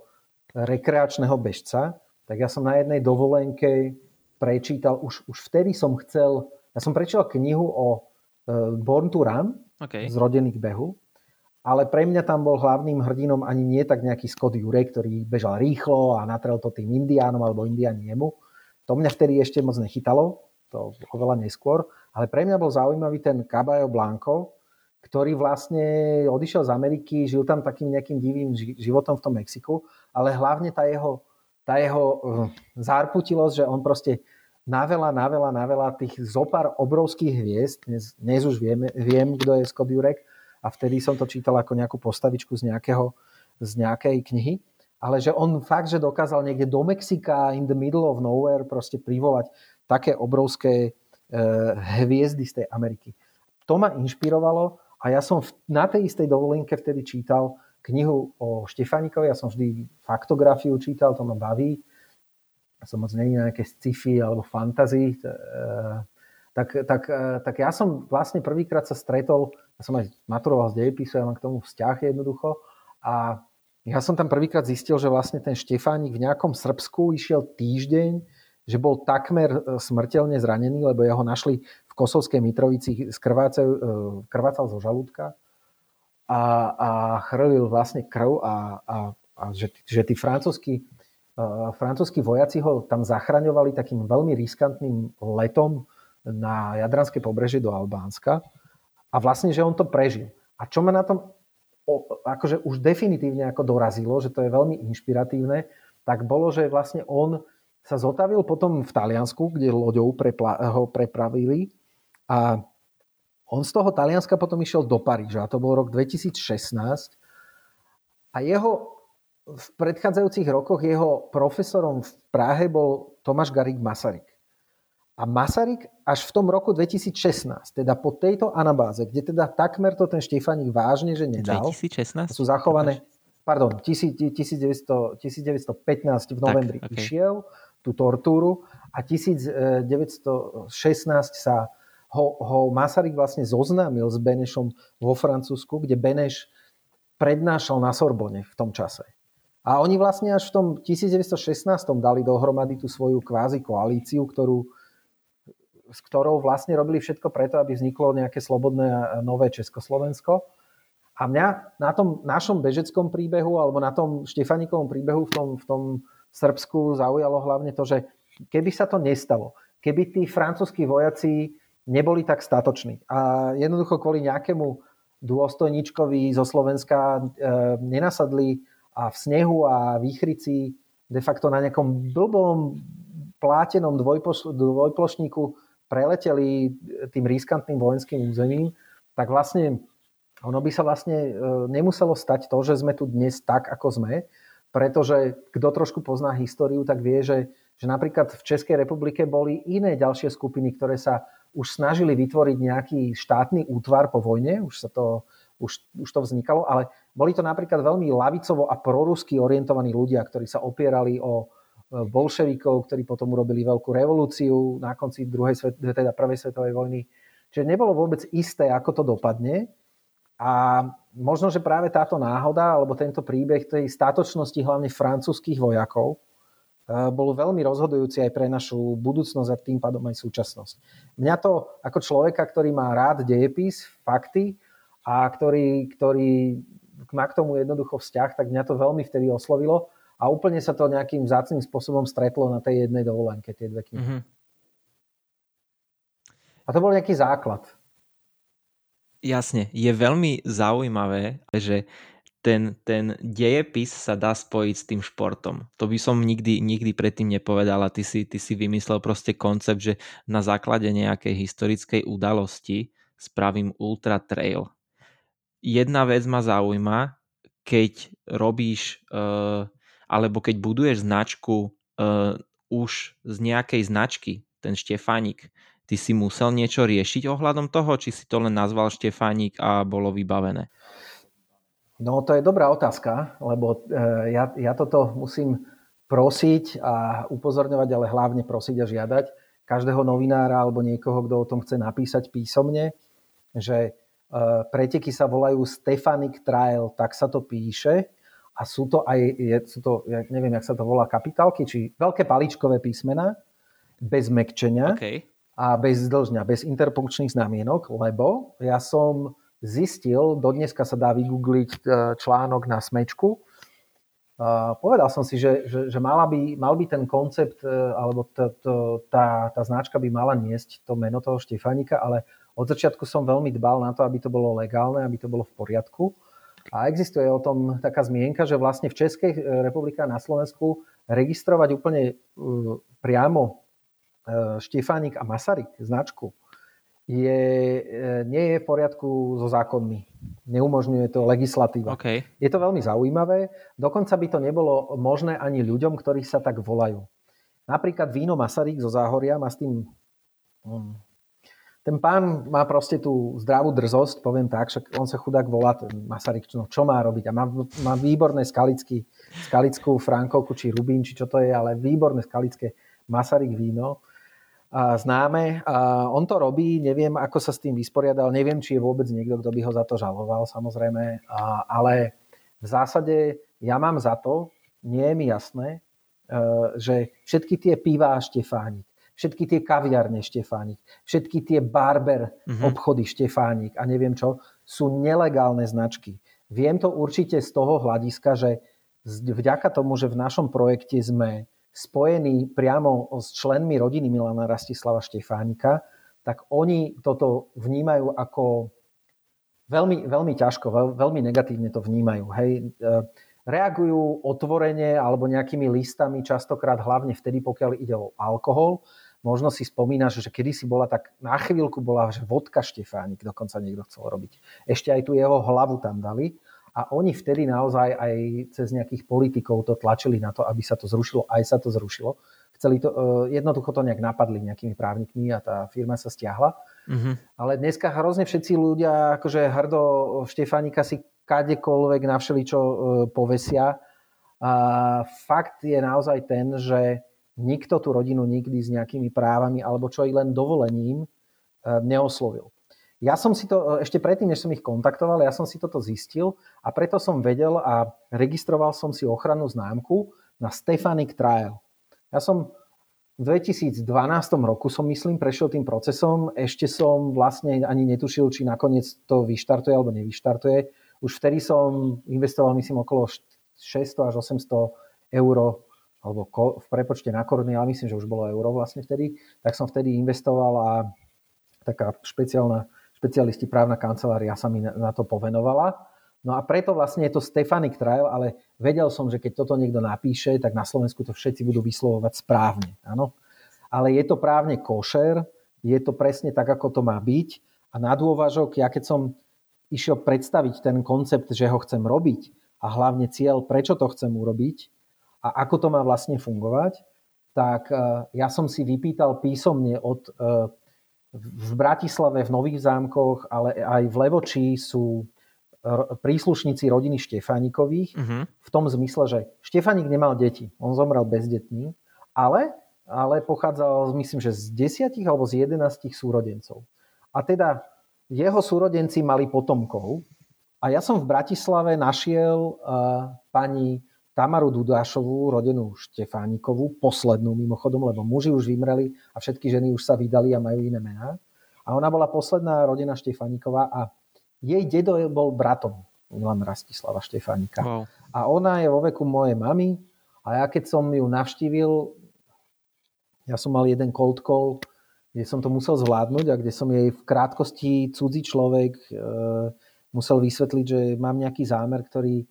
rekreačného bežca, tak ja som na jednej dovolenke prečítal, už, už vtedy som chcel, ja som prečítal knihu o Born to Run, okay. zrodený k behu, ale pre mňa tam bol hlavným hrdinom ani nie tak nejaký Scott Jurek, ktorý bežal rýchlo a natrel to tým indiánom alebo indiáni jemu. To mňa vtedy ešte moc nechytalo, to oveľa neskôr, ale pre mňa bol zaujímavý ten Caballo Blanco, ktorý vlastne odišiel z Ameriky, žil tam takým nejakým divým životom v tom Mexiku, ale hlavne tá jeho, tá jeho uh, zárputilosť, že on proste navela, navela, navela tých zopár obrovských hviezd, dnes, dnes už viem, viem, kto je Scott Jurek, a vtedy som to čítal ako nejakú postavičku z, nejakého, z nejakej knihy. Ale že on fakt, že dokázal niekde do Mexika in the middle of nowhere proste privolať také obrovské e, hviezdy z tej Ameriky. To ma inšpirovalo a ja som v, na tej istej dovolenke vtedy čítal knihu o Štefánikovi, ja som vždy faktografiu čítal, to ma baví. Som moc není na nejaké sci-fi alebo fantasy. E, tak, tak, e, tak ja som vlastne prvýkrát sa stretol, ja som aj maturoval z dejepisu, ja mám k tomu vzťah jednoducho a ja som tam prvýkrát zistil, že vlastne ten Štefánik v nejakom Srbsku išiel týždeň, že bol takmer e, smrteľne zranený, lebo jeho našli v Kosovskej Mitrovici skrvácal, krvácal zo žalúdka a, a chrlil vlastne krv a, a, a že, že tí francúzskí, francúzskí vojaci ho tam zachraňovali takým veľmi riskantným letom na Jadranské pobrežie do Albánska a vlastne, že on to prežil. A čo ma na tom akože už definitívne ako dorazilo, že to je veľmi inšpiratívne, tak bolo, že vlastne on sa zotavil potom v Taliansku, kde loďou prepla- ho prepravili a on z toho Talianska potom išiel do Paríža a to bol rok 2016 a jeho v predchádzajúcich rokoch jeho profesorom v Prahe bol Tomáš Garik Masaryk. A Masaryk až v tom roku 2016, teda po tejto anabáze, kde teda takmer to ten Štefánik vážne, že nedal. 2016? Sú zachované, pardon, 1900, 1915 v novembri tak, okay. išiel tú tortúru a 1916 sa ho, ho Masaryk vlastne zoznámil s Benešom vo Francúzsku, kde Beneš prednášal na Sorbone v tom čase. A oni vlastne až v tom 1916 dali dohromady tú svoju kvázi koalíciu, ktorú s ktorou vlastne robili všetko preto, aby vzniklo nejaké slobodné nové Československo. A mňa na tom našom bežeckom príbehu alebo na tom Štefanikovom príbehu v tom, v tom Srbsku zaujalo hlavne to, že keby sa to nestalo, keby tí francúzskí vojaci neboli tak statoční a jednoducho kvôli nejakému dôstojničkovi zo Slovenska e, nenasadli a v snehu a výchrici de facto na nejakom blbom plátenom dvojplošníku preleteli tým riskantným vojenským územím, tak vlastne ono by sa vlastne e, nemuselo stať to, že sme tu dnes tak, ako sme, pretože kto trošku pozná históriu, tak vie, že, že napríklad v Českej republike boli iné ďalšie skupiny, ktoré sa už snažili vytvoriť nejaký štátny útvar po vojne, už sa to už, už to vznikalo, ale boli to napríklad veľmi lavicovo a prorusky orientovaní ľudia, ktorí sa opierali o bolševikov, ktorí potom urobili veľkú revolúciu na konci druhej svet, teda prvej svetovej vojny. Čiže nebolo vôbec isté, ako to dopadne. A možno, že práve táto náhoda, alebo tento príbeh tej státočnosti hlavne francúzských vojakov, eh, bol veľmi rozhodujúci aj pre našu budúcnosť a tým pádom aj súčasnosť. Mňa to ako človeka, ktorý má rád dejepis, fakty a ktorý, ktorý má k tomu jednoducho vzťah, tak mňa to veľmi vtedy oslovilo a úplne sa to nejakým zácným spôsobom stretlo na tej jednej dovolenke, tie dve knihy. Mm-hmm. A to bol nejaký základ. Jasne, je veľmi zaujímavé, že ten, ten dejepis sa dá spojiť s tým športom. To by som nikdy, nikdy predtým nepovedal a ty si, ty si vymyslel proste koncept, že na základe nejakej historickej udalosti spravím ultra trail. Jedna vec ma zaujíma, keď robíš uh, alebo keď buduješ značku uh, už z nejakej značky, ten Štefánik, Ty si musel niečo riešiť ohľadom toho, či si to len nazval Štefánik a bolo vybavené? No to je dobrá otázka, lebo e, ja, ja toto musím prosiť a upozorňovať, ale hlavne prosiť a žiadať každého novinára alebo niekoho, kto o tom chce napísať písomne, že e, preteky sa volajú Stefanic Trial, tak sa to píše a sú to aj, je, sú to, ja neviem, jak sa to volá, kapitálky, či veľké paličkové písmena bez mekčenia. Okay a bez dlžňa, bez interpunkčných znamienok, lebo ja som zistil, dodneska sa dá vygoogliť e, článok na smečku, povedal som si, že, že, že mala by, mal by ten koncept, e, alebo t, t, tá, tá značka by mala niesť to meno toho Štefánika, ale od začiatku som veľmi dbal na to, aby to bolo legálne, aby to bolo v poriadku. A existuje o tom taká zmienka, že vlastne v Českej republike a na Slovensku registrovať úplne e, priamo E, Štefánik a Masaryk značku je, e, nie je v poriadku so zákonmi. Neumožňuje to legislatíva. Okay. Je to veľmi zaujímavé. Dokonca by to nebolo možné ani ľuďom, ktorí sa tak volajú. Napríklad víno Masaryk zo Záhoria má s tým... Ten pán má proste tú zdravú drzosť, poviem tak, však on sa chudák volá, ten Masaryk, no, čo má robiť? A má, má výborné skalický, skalickú frankovku, či rubín, či čo to je, ale výborné skalické Masaryk víno známe. A on to robí, neviem, ako sa s tým vysporiadal, neviem, či je vôbec niekto, kto by ho za to žaloval, samozrejme, a, ale v zásade ja mám za to, nie je mi jasné, e, že všetky tie pivá Štefánik, všetky tie kaviarne Štefánik, všetky tie barber mm-hmm. obchody Štefánik a neviem čo, sú nelegálne značky. Viem to určite z toho hľadiska, že vďaka tomu, že v našom projekte sme spojení priamo s členmi rodiny Milana Rastislava Štefánika, tak oni toto vnímajú ako veľmi, veľmi ťažko, veľ, veľmi negatívne to vnímajú. Hej. E, reagujú otvorene alebo nejakými listami, častokrát hlavne vtedy, pokiaľ ide o alkohol. Možno si spomínaš, že kedysi bola tak, na chvíľku bola, že vodka Štefánik dokonca niekto chcel robiť. Ešte aj tu jeho hlavu tam dali a oni vtedy naozaj aj cez nejakých politikov to tlačili na to, aby sa to zrušilo. Aj sa to zrušilo. Chceli to, e, jednoducho to nejak napadli nejakými právnikmi a tá firma sa stiahla. Mm-hmm. Ale dneska hrozne všetci ľudia, akože hrdo Štefánika si kadekoľvek na všeličo e, povesia. A fakt je naozaj ten, že nikto tú rodinu nikdy s nejakými právami alebo čo i len dovolením e, neoslovil. Ja som si to, e, ešte predtým, než som ich kontaktoval, ja som si toto zistil a preto som vedel a registroval som si ochrannú známku na Stefanic Trial. Ja som v 2012 roku som, myslím, prešiel tým procesom. Ešte som vlastne ani netušil, či nakoniec to vyštartuje alebo nevyštartuje. Už vtedy som investoval, myslím, okolo 600 až 800 eur alebo v prepočte na koruny, ale myslím, že už bolo euro vlastne vtedy, tak som vtedy investoval a taká špeciálna špecialisti právna kancelária sa mi na to povenovala. No a preto vlastne je to Stefanic Trial, ale vedel som, že keď toto niekto napíše, tak na Slovensku to všetci budú vyslovovať správne. Áno? Ale je to právne košer, je to presne tak, ako to má byť. A na dôvažok, ja keď som išiel predstaviť ten koncept, že ho chcem robiť a hlavne cieľ, prečo to chcem urobiť a ako to má vlastne fungovať, tak eh, ja som si vypýtal písomne od eh, v Bratislave, v Nových zámkoch, ale aj v Levočí sú príslušníci rodiny Štefánikových uh-huh. v tom zmysle, že Štefánik nemal deti, on zomrel bezdetný, ale, ale pochádzal, myslím, že z desiatich alebo z jedenastich súrodencov. A teda jeho súrodenci mali potomkov a ja som v Bratislave našiel uh, pani Tamaru Dudášovú, rodenú Štefánikovú, poslednú mimochodom, lebo muži už vymreli a všetky ženy už sa vydali a majú iné mená. A ona bola posledná rodina Štefániková a jej dedo bol bratom Milan Rastislava Štefánika. Wow. A ona je vo veku mojej mamy a ja keď som ju navštívil, ja som mal jeden cold call, kde som to musel zvládnuť a kde som jej v krátkosti cudzí človek e, musel vysvetliť, že mám nejaký zámer, ktorý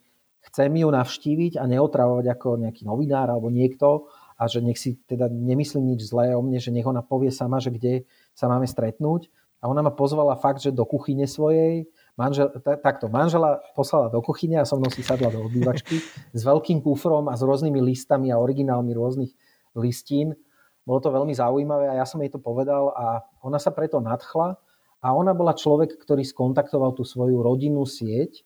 chcem ju navštíviť a neotravovať ako nejaký novinár alebo niekto a že nech si teda nemyslím nič zlé o mne, že nech ona povie sama, že kde sa máme stretnúť. A ona ma pozvala fakt, že do kuchyne svojej, manžel, takto, manžela poslala do kuchyne a som mnou si sadla do obývačky s veľkým kufrom a s rôznymi listami a originálmi rôznych listín. Bolo to veľmi zaujímavé a ja som jej to povedal a ona sa preto nadchla a ona bola človek, ktorý skontaktoval tú svoju rodinnú sieť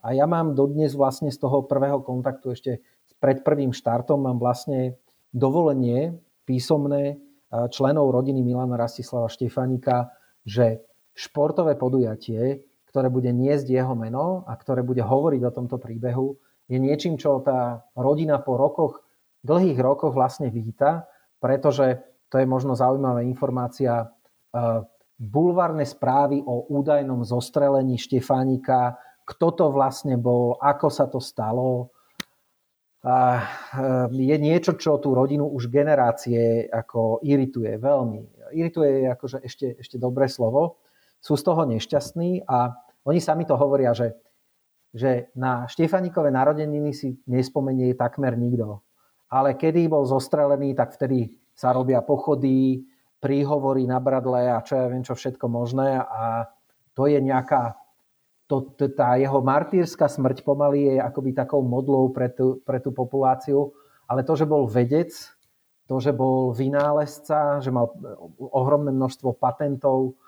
a ja mám dodnes vlastne z toho prvého kontaktu ešte pred prvým štartom mám vlastne dovolenie písomné členov rodiny Milana Rastislava Štefanika, že športové podujatie, ktoré bude niesť jeho meno a ktoré bude hovoriť o tomto príbehu, je niečím, čo tá rodina po rokoch, dlhých rokoch vlastne víta, pretože to je možno zaujímavá informácia. Bulvárne správy o údajnom zostrelení Štefánika kto to vlastne bol, ako sa to stalo. A je niečo, čo tú rodinu už generácie ako irituje veľmi. Irituje je akože ešte, ešte dobré slovo. Sú z toho nešťastní a oni sami to hovoria, že, že na Štefanikové narodeniny si nespomenie takmer nikto. Ale kedy bol zostrelený, tak vtedy sa robia pochody, príhovory na bradle a čo ja viem, čo všetko možné a to je nejaká to, tá jeho martýrska smrť pomaly je akoby takou modlou pre tú, pre tú populáciu, ale to, že bol vedec, to, že bol vynálezca, že mal ohromné množstvo patentov,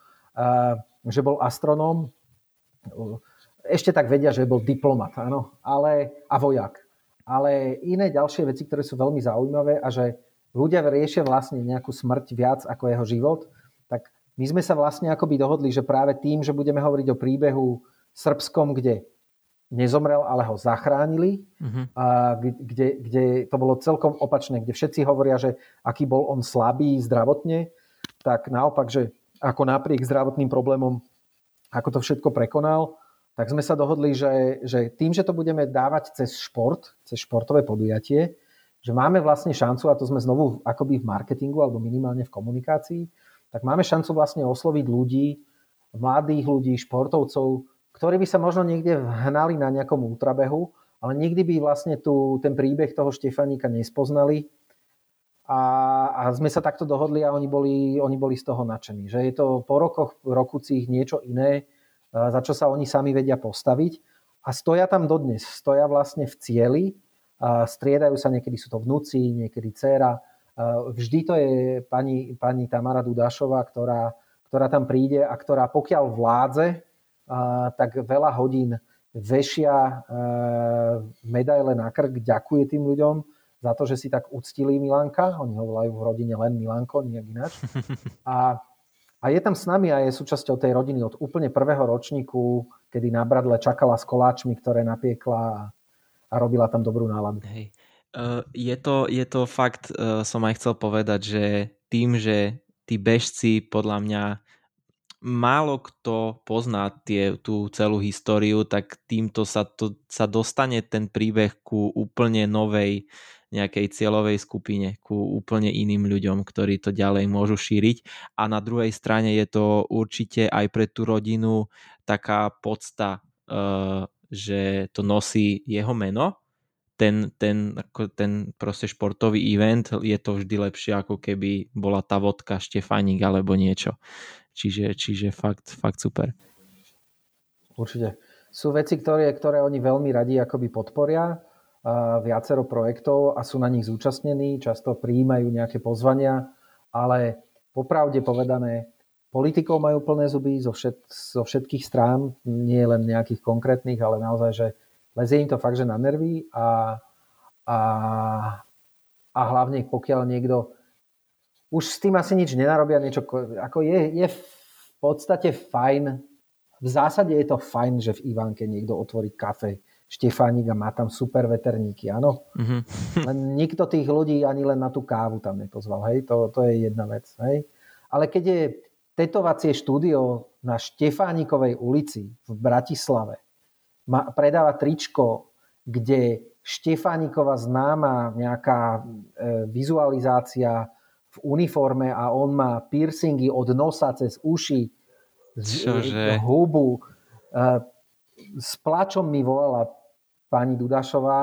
že bol astronóm, ešte tak vedia, že bol diplomat, áno, ale, a vojak. Ale iné ďalšie veci, ktoré sú veľmi zaujímavé a že ľudia riešia vlastne nejakú smrť viac ako jeho život, tak my sme sa vlastne akoby dohodli, že práve tým, že budeme hovoriť o príbehu Srbskom, kde nezomrel, ale ho zachránili, uh-huh. a kde, kde to bolo celkom opačné, kde všetci hovoria, že aký bol on slabý zdravotne, tak naopak, že ako napriek zdravotným problémom, ako to všetko prekonal, tak sme sa dohodli, že, že tým, že to budeme dávať cez šport, cez športové podujatie, že máme vlastne šancu, a to sme znovu akoby v marketingu alebo minimálne v komunikácii, tak máme šancu vlastne osloviť ľudí, mladých ľudí, športovcov, ktorí by sa možno niekde hnali na nejakom ultrabehu, ale nikdy by vlastne tu, ten príbeh toho Štefaníka nespoznali. A, a sme sa takto dohodli a oni boli, oni boli z toho nadšení. Že je to po rokoch rokúcich niečo iné, za čo sa oni sami vedia postaviť. A stoja tam dodnes. Stoja vlastne v cieli. A striedajú sa, niekedy sú to vnúci, niekedy dcéra. Vždy to je pani, pani Tamara Dudášová, ktorá, ktorá tam príde a ktorá pokiaľ vládze, tak veľa hodín vešia e, medaile na krk, ďakuje tým ľuďom za to, že si tak uctili Milanka. Oni ho volajú v rodine len Milanko, nejak ináč. A, a je tam s nami a je súčasťou tej rodiny od úplne prvého ročníku, kedy na Bradle čakala s koláčmi, ktoré napiekla a, robila tam dobrú náladu. Hej. Uh, je, to, je to fakt, uh, som aj chcel povedať, že tým, že tí bežci podľa mňa málo kto pozná tie, tú celú históriu, tak týmto sa, to, sa dostane ten príbeh ku úplne novej nejakej cieľovej skupine, ku úplne iným ľuďom, ktorí to ďalej môžu šíriť. A na druhej strane je to určite aj pre tú rodinu taká podsta, uh, že to nosí jeho meno. Ten, ten, ten proste športový event je to vždy lepšie, ako keby bola tá vodka Štefaník alebo niečo. Čiže, čiže fakt, fakt super. Určite. Sú veci, ktoré, ktoré oni veľmi radi akoby podporia, viacero projektov a sú na nich zúčastnení, často prijímajú nejaké pozvania, ale popravde povedané, politikov majú plné zuby zo, všet, zo všetkých strán, nie len nejakých konkrétnych, ale naozaj, že lezie im to fakt, že na nervy a, a, a hlavne pokiaľ niekto už s tým asi nič nenarobia, niečo, ako je, je v podstate fajn, v zásade je to fajn, že v Ivánke niekto otvorí kafe Štefánik a má tam super veterníky, áno. Mm-hmm. Len nikto tých ľudí ani len na tú kávu tam nepozval, hej, to, to je jedna vec, hej. Ale keď je tetovacie štúdio na Štefánikovej ulici v Bratislave, má, predáva tričko, kde Štefánikova známa nejaká e, vizualizácia v uniforme a on má piercingy od nosa cez uši, Čože? hubu. E, s plačom mi volala pani Dudašová,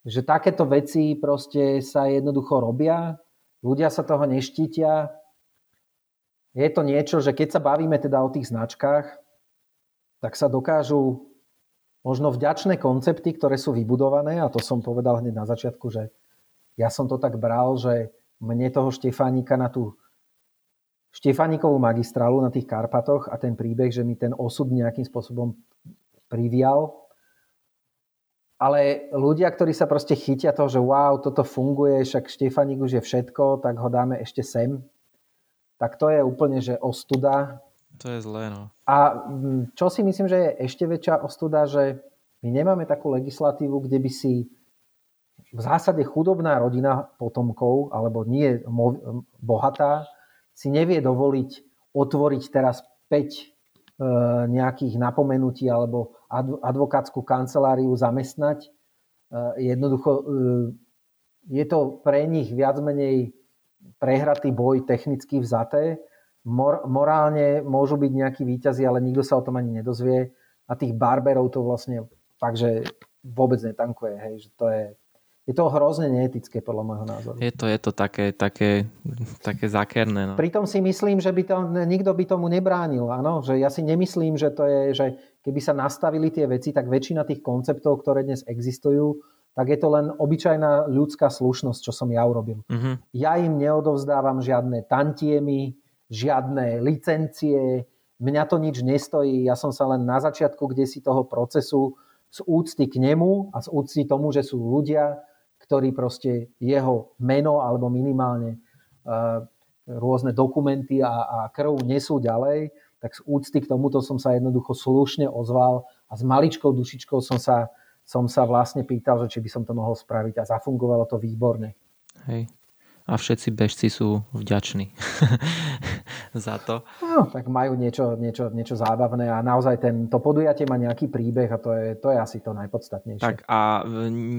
že takéto veci proste sa jednoducho robia, ľudia sa toho neštítia. Je to niečo, že keď sa bavíme teda o tých značkách, tak sa dokážu možno vďačné koncepty, ktoré sú vybudované, a to som povedal hneď na začiatku, že ja som to tak bral, že mne toho Štefánika na tú Štefánikovú magistrálu na tých Karpatoch a ten príbeh, že mi ten osud nejakým spôsobom privial, ale ľudia, ktorí sa proste chytia toho, že wow, toto funguje, však Štefanik už je všetko, tak ho dáme ešte sem, tak to je úplne, že ostuda. To je zlé, no. A mm, čo si myslím, že je ešte väčšia ostuda, že my nemáme takú legislatívu, kde by si v zásade chudobná rodina potomkov, alebo nie bohatá, si nevie dovoliť otvoriť teraz 5 E, nejakých napomenutí alebo advokátsku kanceláriu zamestnať. E, jednoducho e, je to pre nich viac menej prehratý boj technicky vzaté. morálne môžu byť nejakí výťazí, ale nikto sa o tom ani nedozvie. A tých barberov to vlastne fakt, že vôbec netankuje. Hej, že to je, je to hrozne neetické podľa môjho názoru. Je to, je to také, také, také zakerné. No. Pritom si myslím, že by to, nikto by tomu nebránil. Áno? Že ja si nemyslím, že to je, že keby sa nastavili tie veci, tak väčšina tých konceptov, ktoré dnes existujú, tak je to len obyčajná ľudská slušnosť, čo som ja urobil. Uh-huh. Ja im neodovzdávam žiadne tantiemy, žiadne licencie, mňa to nič nestojí, ja som sa len na začiatku kde si toho procesu z úcty k nemu a z úcty tomu, že sú ľudia, ktorý proste jeho meno alebo minimálne uh, rôzne dokumenty a, a krv nesú ďalej, tak z úcty k tomuto som sa jednoducho slušne ozval a s maličkou dušičkou som sa, som sa vlastne pýtal, že či by som to mohol spraviť a zafungovalo to výborne. Hej a všetci bežci sú vďační za to. No, tak majú niečo, niečo, niečo zábavné a naozaj ten, to podujatie má nejaký príbeh a to je, to je asi to najpodstatnejšie. Tak a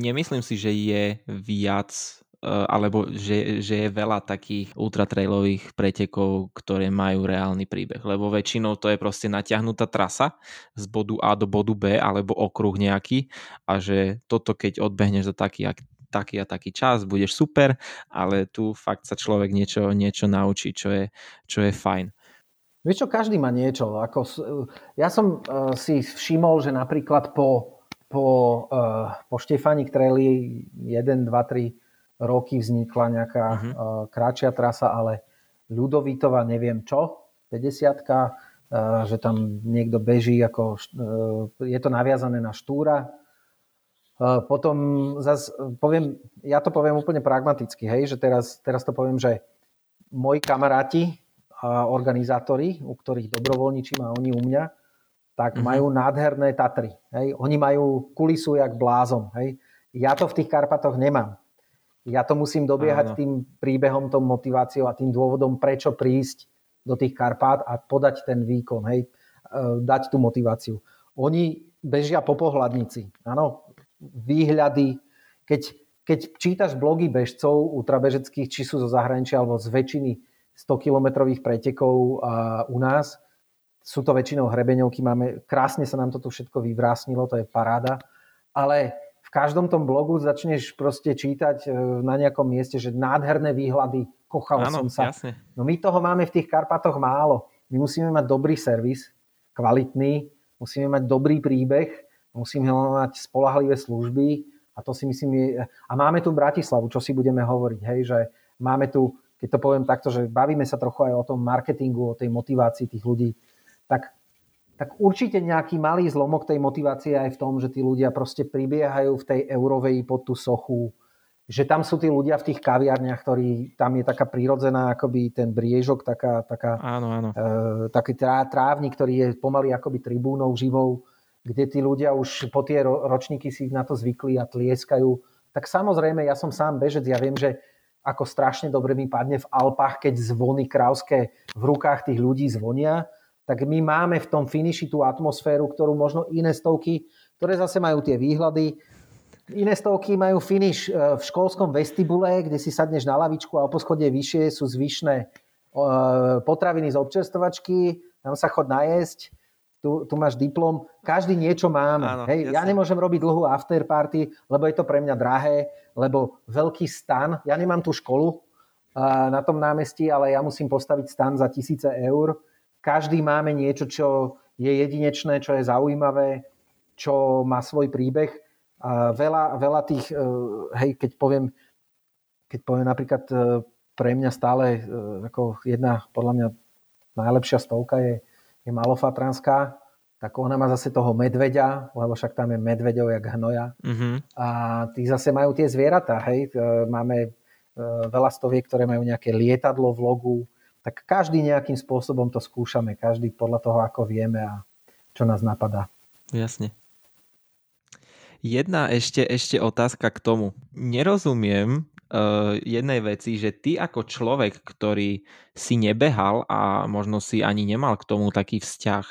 nemyslím si, že je viac e, alebo že, že je veľa takých ultratrailových pretekov, ktoré majú reálny príbeh, lebo väčšinou to je proste natiahnutá trasa z bodu A do bodu B alebo okruh nejaký a že toto keď odbehneš za taký taký a taký čas, budeš super, ale tu fakt sa človek niečo, niečo naučí, čo je, čo je fajn. Vieš čo, každý má niečo. Ako, ja som uh, si všimol, že napríklad po, po, uh, po Štefani Treli 1, 2, 3 roky vznikla nejaká uh-huh. uh, kratšia trasa, ale Ľudovitova neviem čo, 50 uh, že tam niekto beží, ako, uh, je to naviazané na Štúra, potom zase poviem, ja to poviem úplne pragmaticky, hej, že teraz, teraz to poviem, že moji kamaráti, organizátori, u ktorých dobrovoľničím a oni u mňa, tak mm-hmm. majú nádherné Tatry. Hej. Oni majú kulisu jak blázon. Hej. Ja to v tých Karpatoch nemám. Ja to musím dobiehať Áno. tým príbehom, tom motiváciou a tým dôvodom, prečo prísť do tých Karpát a podať ten výkon, hej, e, dať tú motiváciu. Oni bežia po pohľadnici. Áno, výhľady. Keď, keď čítaš blogy bežcov ultrabežeckých, či sú zo zahraničia alebo z väčšiny 100-kilometrových pretekov u nás, sú to väčšinou hrebeňovky, máme, krásne sa nám to tu všetko vyvrásnilo, to je paráda, ale v každom tom blogu začneš proste čítať e, na nejakom mieste, že nádherné výhľady, kochal Áno, som sa. Jasne. No my toho máme v tých Karpatoch málo. My musíme mať dobrý servis, kvalitný, musíme mať dobrý príbeh musíme mať spolahlivé služby a to si myslím je... A máme tu Bratislavu, čo si budeme hovoriť, hej, že máme tu keď to poviem takto, že bavíme sa trochu aj o tom marketingu, o tej motivácii tých ľudí, tak, tak určite nejaký malý zlomok tej motivácie aj v tom, že tí ľudia proste pribiehajú v tej eurovej pod tú sochu, že tam sú tí ľudia v tých kaviarniach, ktorí, tam je taká prírodzená akoby ten briežok, taká, taká, áno, áno. E, taký trávnik, ktorý je pomaly akoby tribúnou živou, kde tí ľudia už po tie ročníky si na to zvykli a tlieskajú. Tak samozrejme, ja som sám bežec, ja viem, že ako strašne dobre mi padne v Alpách, keď zvony krauské v rukách tých ľudí zvonia, tak my máme v tom finiši tú atmosféru, ktorú možno iné stovky, ktoré zase majú tie výhľady, Iné stovky majú finish e, v školskom vestibule, kde si sadneš na lavičku a o poschodie vyššie sú zvyšné potraviny z občerstovačky, tam sa chod najesť, tu, tu máš diplom, každý niečo máme. Áno, Hej, ja nemôžem robiť dlhú afterparty, lebo je to pre mňa drahé, lebo veľký stan, ja nemám tú školu e, na tom námestí, ale ja musím postaviť stan za tisíce eur. Každý máme niečo, čo je jedinečné, čo je zaujímavé, čo má svoj príbeh a veľa, veľa tých, e, hej, keď poviem, keď poviem napríklad e, pre mňa stále e, ako jedna, podľa mňa najlepšia stovka je, je Malofatranská, tak ona má zase toho medveďa, lebo však tam je medveďov jak hnoja. Mm-hmm. A tí zase majú tie zvieratá, hej. Máme veľa stoviek, ktoré majú nejaké lietadlo v logu, tak každý nejakým spôsobom to skúšame, každý podľa toho, ako vieme a čo nás napadá. Jasne. Jedna ešte, ešte otázka k tomu. Nerozumiem jednej veci, že ty ako človek, ktorý si nebehal a možno si ani nemal k tomu taký vzťah,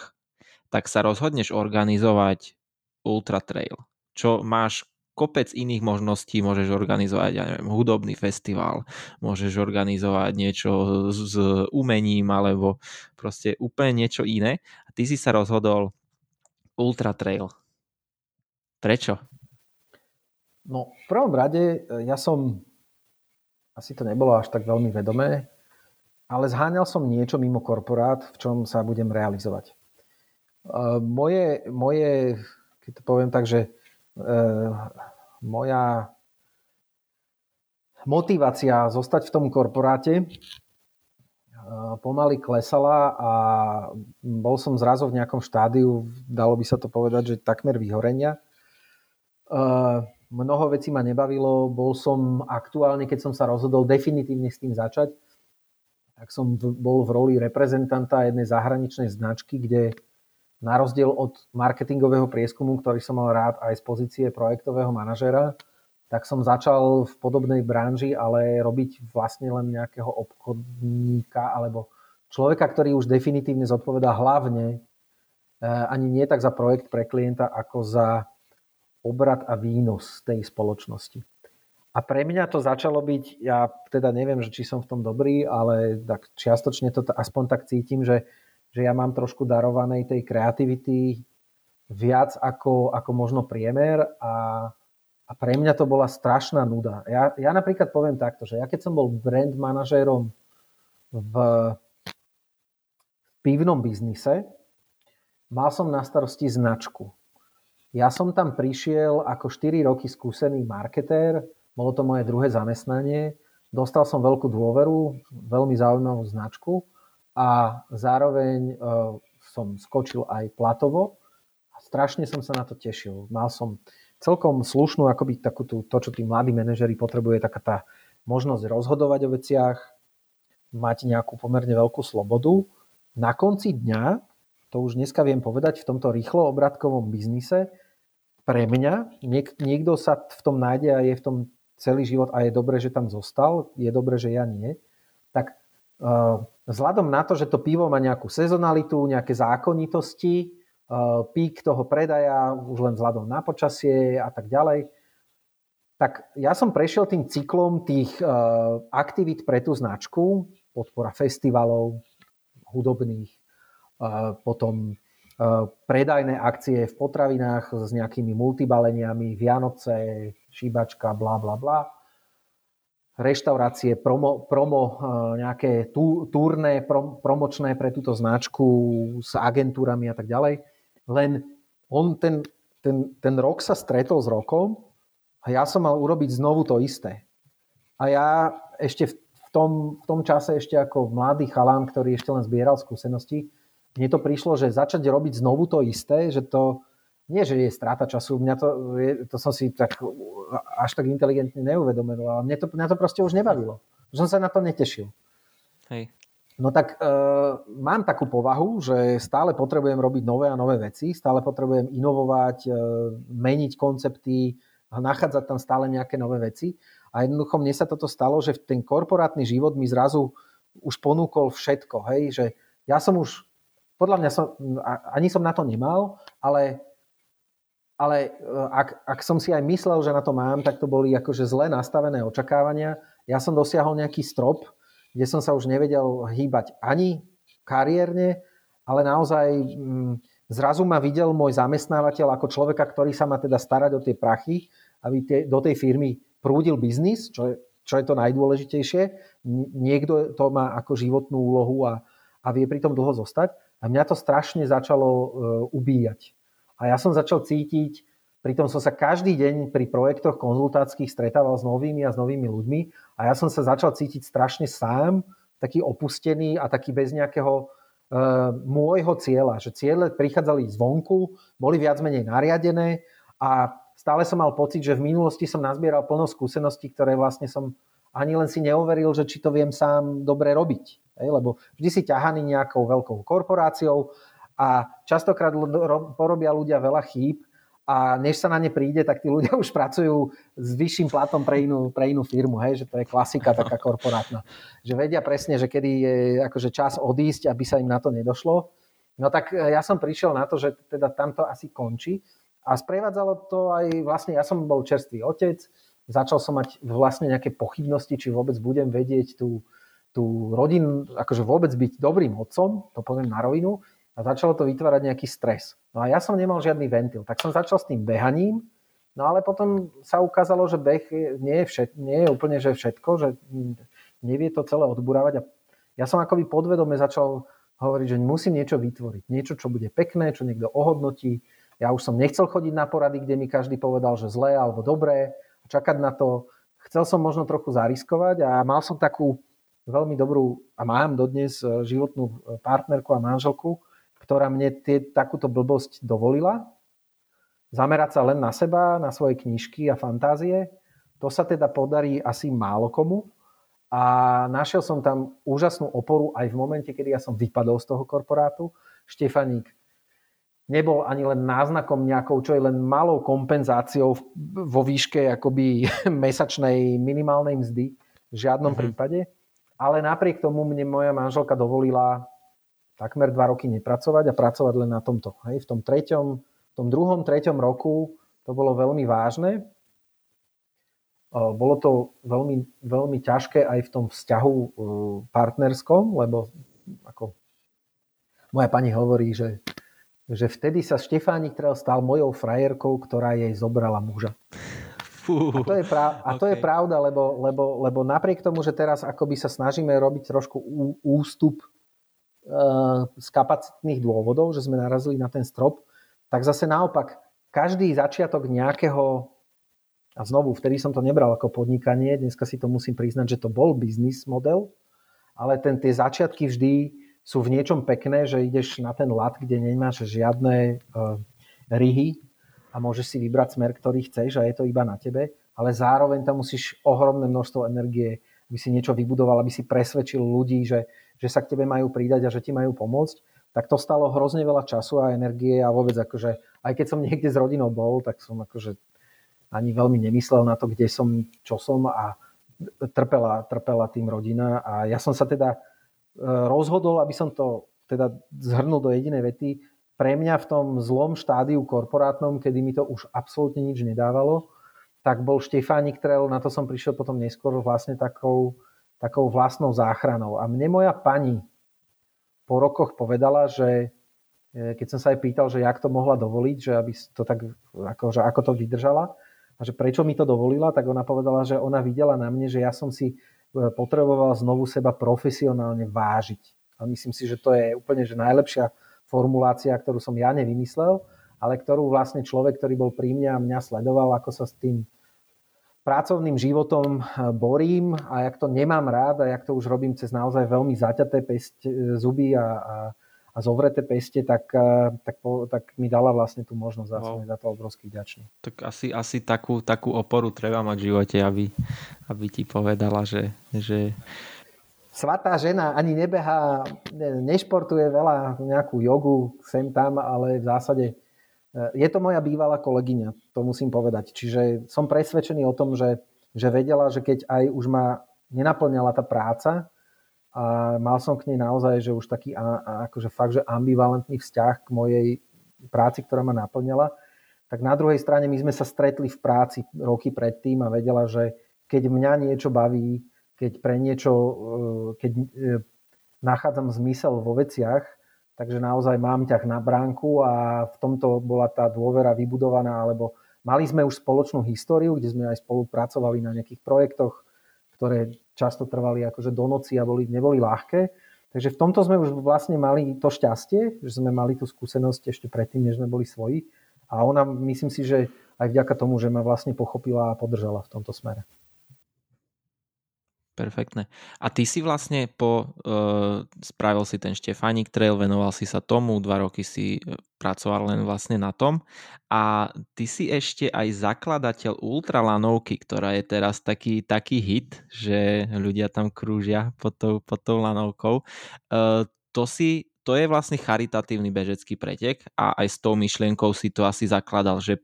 tak sa rozhodneš organizovať ultra trail. Čo máš kopec iných možností, môžeš organizovať, ja neviem, hudobný festival, môžeš organizovať niečo s, s umením alebo proste úplne niečo iné. A ty si sa rozhodol ultra trail. Prečo? No, v prvom rade e, ja som, asi to nebolo až tak veľmi vedomé, ale zháňal som niečo mimo korporát, v čom sa budem realizovať. E, moje, moje keď to poviem tak, že e, moja motivácia zostať v tom korporáte pomaly klesala a bol som zrazu v nejakom štádiu, dalo by sa to povedať, že takmer vyhorenia. Mnoho vecí ma nebavilo, bol som aktuálne, keď som sa rozhodol definitívne s tým začať, tak som v, bol v roli reprezentanta jednej zahraničnej značky, kde na rozdiel od marketingového prieskumu, ktorý som mal rád aj z pozície projektového manažera, tak som začal v podobnej branži, ale robiť vlastne len nejakého obchodníka alebo človeka, ktorý už definitívne zodpoveda hlavne eh, ani nie tak za projekt pre klienta, ako za obrad a výnos tej spoločnosti. A pre mňa to začalo byť, ja teda neviem, že či som v tom dobrý, ale tak čiastočne to aspoň tak cítim, že, že ja mám trošku darovanej tej kreativity viac ako, ako možno priemer a, a pre mňa to bola strašná nuda. Ja, ja napríklad poviem takto, že ja keď som bol brand manažérom v pivnom biznise, mal som na starosti značku. Ja som tam prišiel ako 4 roky skúsený marketér, bolo to moje druhé zamestnanie, dostal som veľkú dôveru, veľmi zaujímavú značku a zároveň uh, som skočil aj platovo a strašne som sa na to tešil. Mal som celkom slušnú, akoby takú tú, to, čo tí mladí manažeri potrebuje, taká tá možnosť rozhodovať o veciach, mať nejakú pomerne veľkú slobodu. Na konci dňa, to už dneska viem povedať, v tomto rýchlo obratkovom biznise pre mňa, niek- niekto sa v tom nájde a je v tom celý život a je dobré, že tam zostal, je dobré, že ja nie, tak uh, vzhľadom na to, že to pivo má nejakú sezonalitu, nejaké zákonitosti, uh, pík toho predaja už len vzhľadom na počasie a tak ďalej, tak ja som prešiel tým cyklom tých uh, aktivít pre tú značku, podpora festivalov, hudobných, potom predajné akcie v potravinách s nejakými multibaleniami, Vianoce, šíbačka, bla bla bla. Reštaurácie, promo, promo nejaké turné, prom, promočné pre túto značku s agentúrami a tak ďalej. Len on ten, ten, ten rok sa stretol s rokom a ja som mal urobiť znovu to isté. A ja ešte v tom, v tom čase ešte ako mladý chalán, ktorý ešte len zbieral skúsenosti, mne to prišlo, že začať robiť znovu to isté, že to nie, že je stráta času, mňa to, to som si tak až tak inteligentne neuvedomil, ale mňa to, mňa to proste už nebavilo. Už som sa na to netešil. Hej. No tak e, mám takú povahu, že stále potrebujem robiť nové a nové veci, stále potrebujem inovovať, e, meniť koncepty, nachádzať tam stále nejaké nové veci. A jednoducho mne sa toto stalo, že ten korporátny život mi zrazu už ponúkol všetko. Hej? Že ja som už, podľa mňa som, ani som na to nemal, ale, ale e, ak, ak som si aj myslel, že na to mám, tak to boli akože zle nastavené očakávania. Ja som dosiahol nejaký strop, kde som sa už nevedel hýbať ani kariérne, ale naozaj zrazu ma videl môj zamestnávateľ ako človeka, ktorý sa má teda starať o tie prachy, aby tie, do tej firmy prúdil biznis, čo je, čo je to najdôležitejšie. Niekto to má ako životnú úlohu a, a vie pri tom dlho zostať. A mňa to strašne začalo uh, ubíjať. A ja som začal cítiť, pritom som sa každý deň pri projektoch konzultátskych stretával s novými a s novými ľuďmi a ja som sa začal cítiť strašne sám, taký opustený a taký bez nejakého uh, môjho cieľa. Že ciele prichádzali zvonku, boli viac menej nariadené a stále som mal pocit, že v minulosti som nazbieral plno skúseností, ktoré vlastne som ani len si neoveril, že či to viem sám dobre robiť. Lebo vždy si ťahaný nejakou veľkou korporáciou a častokrát porobia ľudia veľa chýb a než sa na ne príde, tak tí ľudia už pracujú s vyšším platom pre inú, pre inú firmu, hej, že to je klasika taká korporátna. Že vedia presne, že kedy je akože čas odísť, aby sa im na to nedošlo. No tak e, ja som prišiel na to, že teda tamto asi končí a sprevádzalo to aj vlastne, ja som bol čerstvý otec, začal som mať vlastne nejaké pochybnosti, či vôbec budem vedieť tú, tú rodinu, akože vôbec byť dobrým otcom, to poviem na rovinu, a začalo to vytvárať nejaký stres. No a ja som nemal žiadny ventil, tak som začal s tým behaním, no ale potom sa ukázalo, že beh nie je, všet, nie je úplne že všetko, že nevie to celé odburávať a ja som akoby podvedome začal hovoriť, že musím niečo vytvoriť, niečo, čo bude pekné, čo niekto ohodnotí. Ja už som nechcel chodiť na porady, kde mi každý povedal, že zlé alebo dobré, a čakať na to. Chcel som možno trochu zariskovať a mal som takú veľmi dobrú, a mám dodnes životnú partnerku a manželku, ktorá mne tie, takúto blbosť dovolila. Zamerať sa len na seba, na svoje knižky a fantázie. To sa teda podarí asi málo komu. A našiel som tam úžasnú oporu aj v momente, kedy ja som vypadol z toho korporátu. Štefaník nebol ani len náznakom nejakou, čo je len malou kompenzáciou vo výške akoby mesačnej minimálnej mzdy. V žiadnom mm-hmm. prípade. Ale napriek tomu mne moja manželka dovolila takmer dva roky nepracovať a pracovať len na tomto. Hej. V tom treťom, v tom druhom, treťom roku to bolo veľmi vážne. Bolo to veľmi, veľmi ťažké aj v tom vzťahu e, partnerskom, lebo ako moja pani hovorí, že, že vtedy sa Štefánik stal mojou frajerkou, ktorá jej zobrala muža. Fú, a to je, prav, a to okay. je pravda, lebo, lebo, lebo napriek tomu, že teraz akoby sa snažíme robiť trošku ústup Eh, z kapacitných dôvodov, že sme narazili na ten strop, tak zase naopak každý začiatok nejakého a znovu, vtedy som to nebral ako podnikanie, dneska si to musím priznať, že to bol biznis model, ale ten, tie začiatky vždy sú v niečom pekné, že ideš na ten lat, kde nemáš žiadne uh, ryhy a môžeš si vybrať smer, ktorý chceš a je to iba na tebe, ale zároveň tam musíš ohromné množstvo energie, aby si niečo vybudoval, aby si presvedčil ľudí, že že sa k tebe majú pridať a že ti majú pomôcť, tak to stalo hrozne veľa času a energie a vôbec akože, aj keď som niekde s rodinou bol, tak som akože ani veľmi nemyslel na to, kde som, čo som a trpela, trpela tým rodina. A ja som sa teda e, rozhodol, aby som to teda zhrnul do jedinej vety, pre mňa v tom zlom štádiu korporátnom, kedy mi to už absolútne nič nedávalo, tak bol Štefánik Trail, na to som prišiel potom neskôr vlastne takou takou vlastnou záchranou. A mne moja pani po rokoch povedala, že e, keď som sa aj pýtal, že jak to mohla dovoliť, že aby to tak, ako, že ako to vydržala a že prečo mi to dovolila, tak ona povedala, že ona videla na mne, že ja som si e, potreboval znovu seba profesionálne vážiť. A myslím si, že to je úplne že najlepšia formulácia, ktorú som ja nevymyslel, ale ktorú vlastne človek, ktorý bol pri mňa a mňa sledoval, ako sa s tým pracovným životom borím a jak to nemám rád a jak to už robím cez naozaj veľmi zaťaté pest, zuby a, a, a zovreté peste, tak, tak, po, tak mi dala vlastne tú možnosť. Wow. som za to obrovský ďačný. Tak asi, asi takú, takú oporu treba mať v živote, aby, aby ti povedala, že, že svatá žena ani nebeha, nešportuje veľa, nejakú jogu sem tam, ale v zásade e, je to moja bývalá kolegyňa, to musím povedať. Čiže som presvedčený o tom, že, že vedela, že keď aj už ma nenaplňala tá práca a mal som k nej naozaj, že už taký akože fakt, že ambivalentný vzťah k mojej práci, ktorá ma naplňala, tak na druhej strane my sme sa stretli v práci roky predtým a vedela, že keď mňa niečo baví, keď pre niečo, e, keď e, nachádzam zmysel vo veciach, takže naozaj mám ťah na bránku a v tomto bola tá dôvera vybudovaná, alebo mali sme už spoločnú históriu, kde sme aj spolupracovali na nejakých projektoch, ktoré často trvali akože do noci a boli, neboli ľahké. Takže v tomto sme už vlastne mali to šťastie, že sme mali tú skúsenosť ešte predtým, než sme boli svoji. A ona, myslím si, že aj vďaka tomu, že ma vlastne pochopila a podržala v tomto smere. Perfektné. A ty si vlastne po, uh, spravil si ten Štefánik Trail, venoval si sa tomu, dva roky si e, pracoval len vlastne na tom a ty si ešte aj zakladateľ ultralanovky, ktorá je teraz taký, taký hit, že ľudia tam krúžia pod tou, pod tou lanovkou. Uh, to si to je vlastne charitatívny bežecký pretek a aj s tou myšlienkou si to asi zakladal, že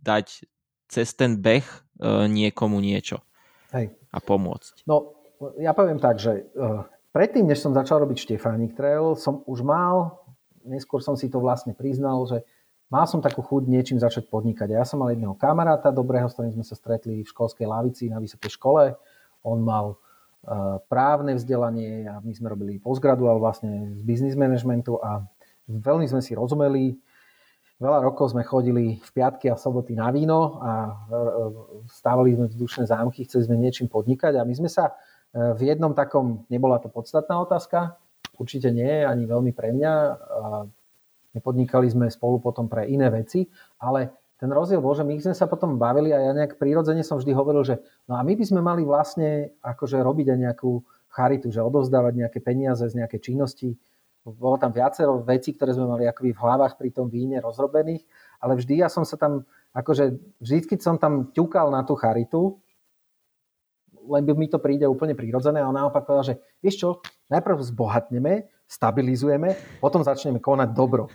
dať cez ten beh uh, niekomu niečo. Hej. A pomôcť. No, ja poviem tak, že uh, predtým, než som začal robiť Štefánik Trail, som už mal, neskôr som si to vlastne priznal, že mal som takú chuť niečím začať podnikať. Ja som mal jedného kamaráta dobrého, s ktorým sme sa stretli v školskej lavici na vysokej škole. On mal uh, právne vzdelanie a my sme robili postgraduál vlastne z business managementu a veľmi sme si rozumeli. Veľa rokov sme chodili v piatky a soboty na víno a e, stávali sme vzdušné zámky, chceli sme niečím podnikať a my sme sa v jednom takom, nebola to podstatná otázka, určite nie, ani veľmi pre mňa. Nepodnikali sme spolu potom pre iné veci, ale ten rozdiel bol, že my sme sa potom bavili a ja nejak prirodzene som vždy hovoril, že no a my by sme mali vlastne akože robiť aj nejakú charitu, že odovzdávať nejaké peniaze z nejakej činnosti. Bolo tam viacero vecí, ktoré sme mali akoby v hlavách pri tom víne rozrobených, ale vždy ja som sa tam, akože vždy, keď som tam ťukal na tú charitu, len by mi to príde úplne prirodzené a on naopak povedal, že vieš čo, najprv zbohatneme, stabilizujeme, potom začneme konať dobro.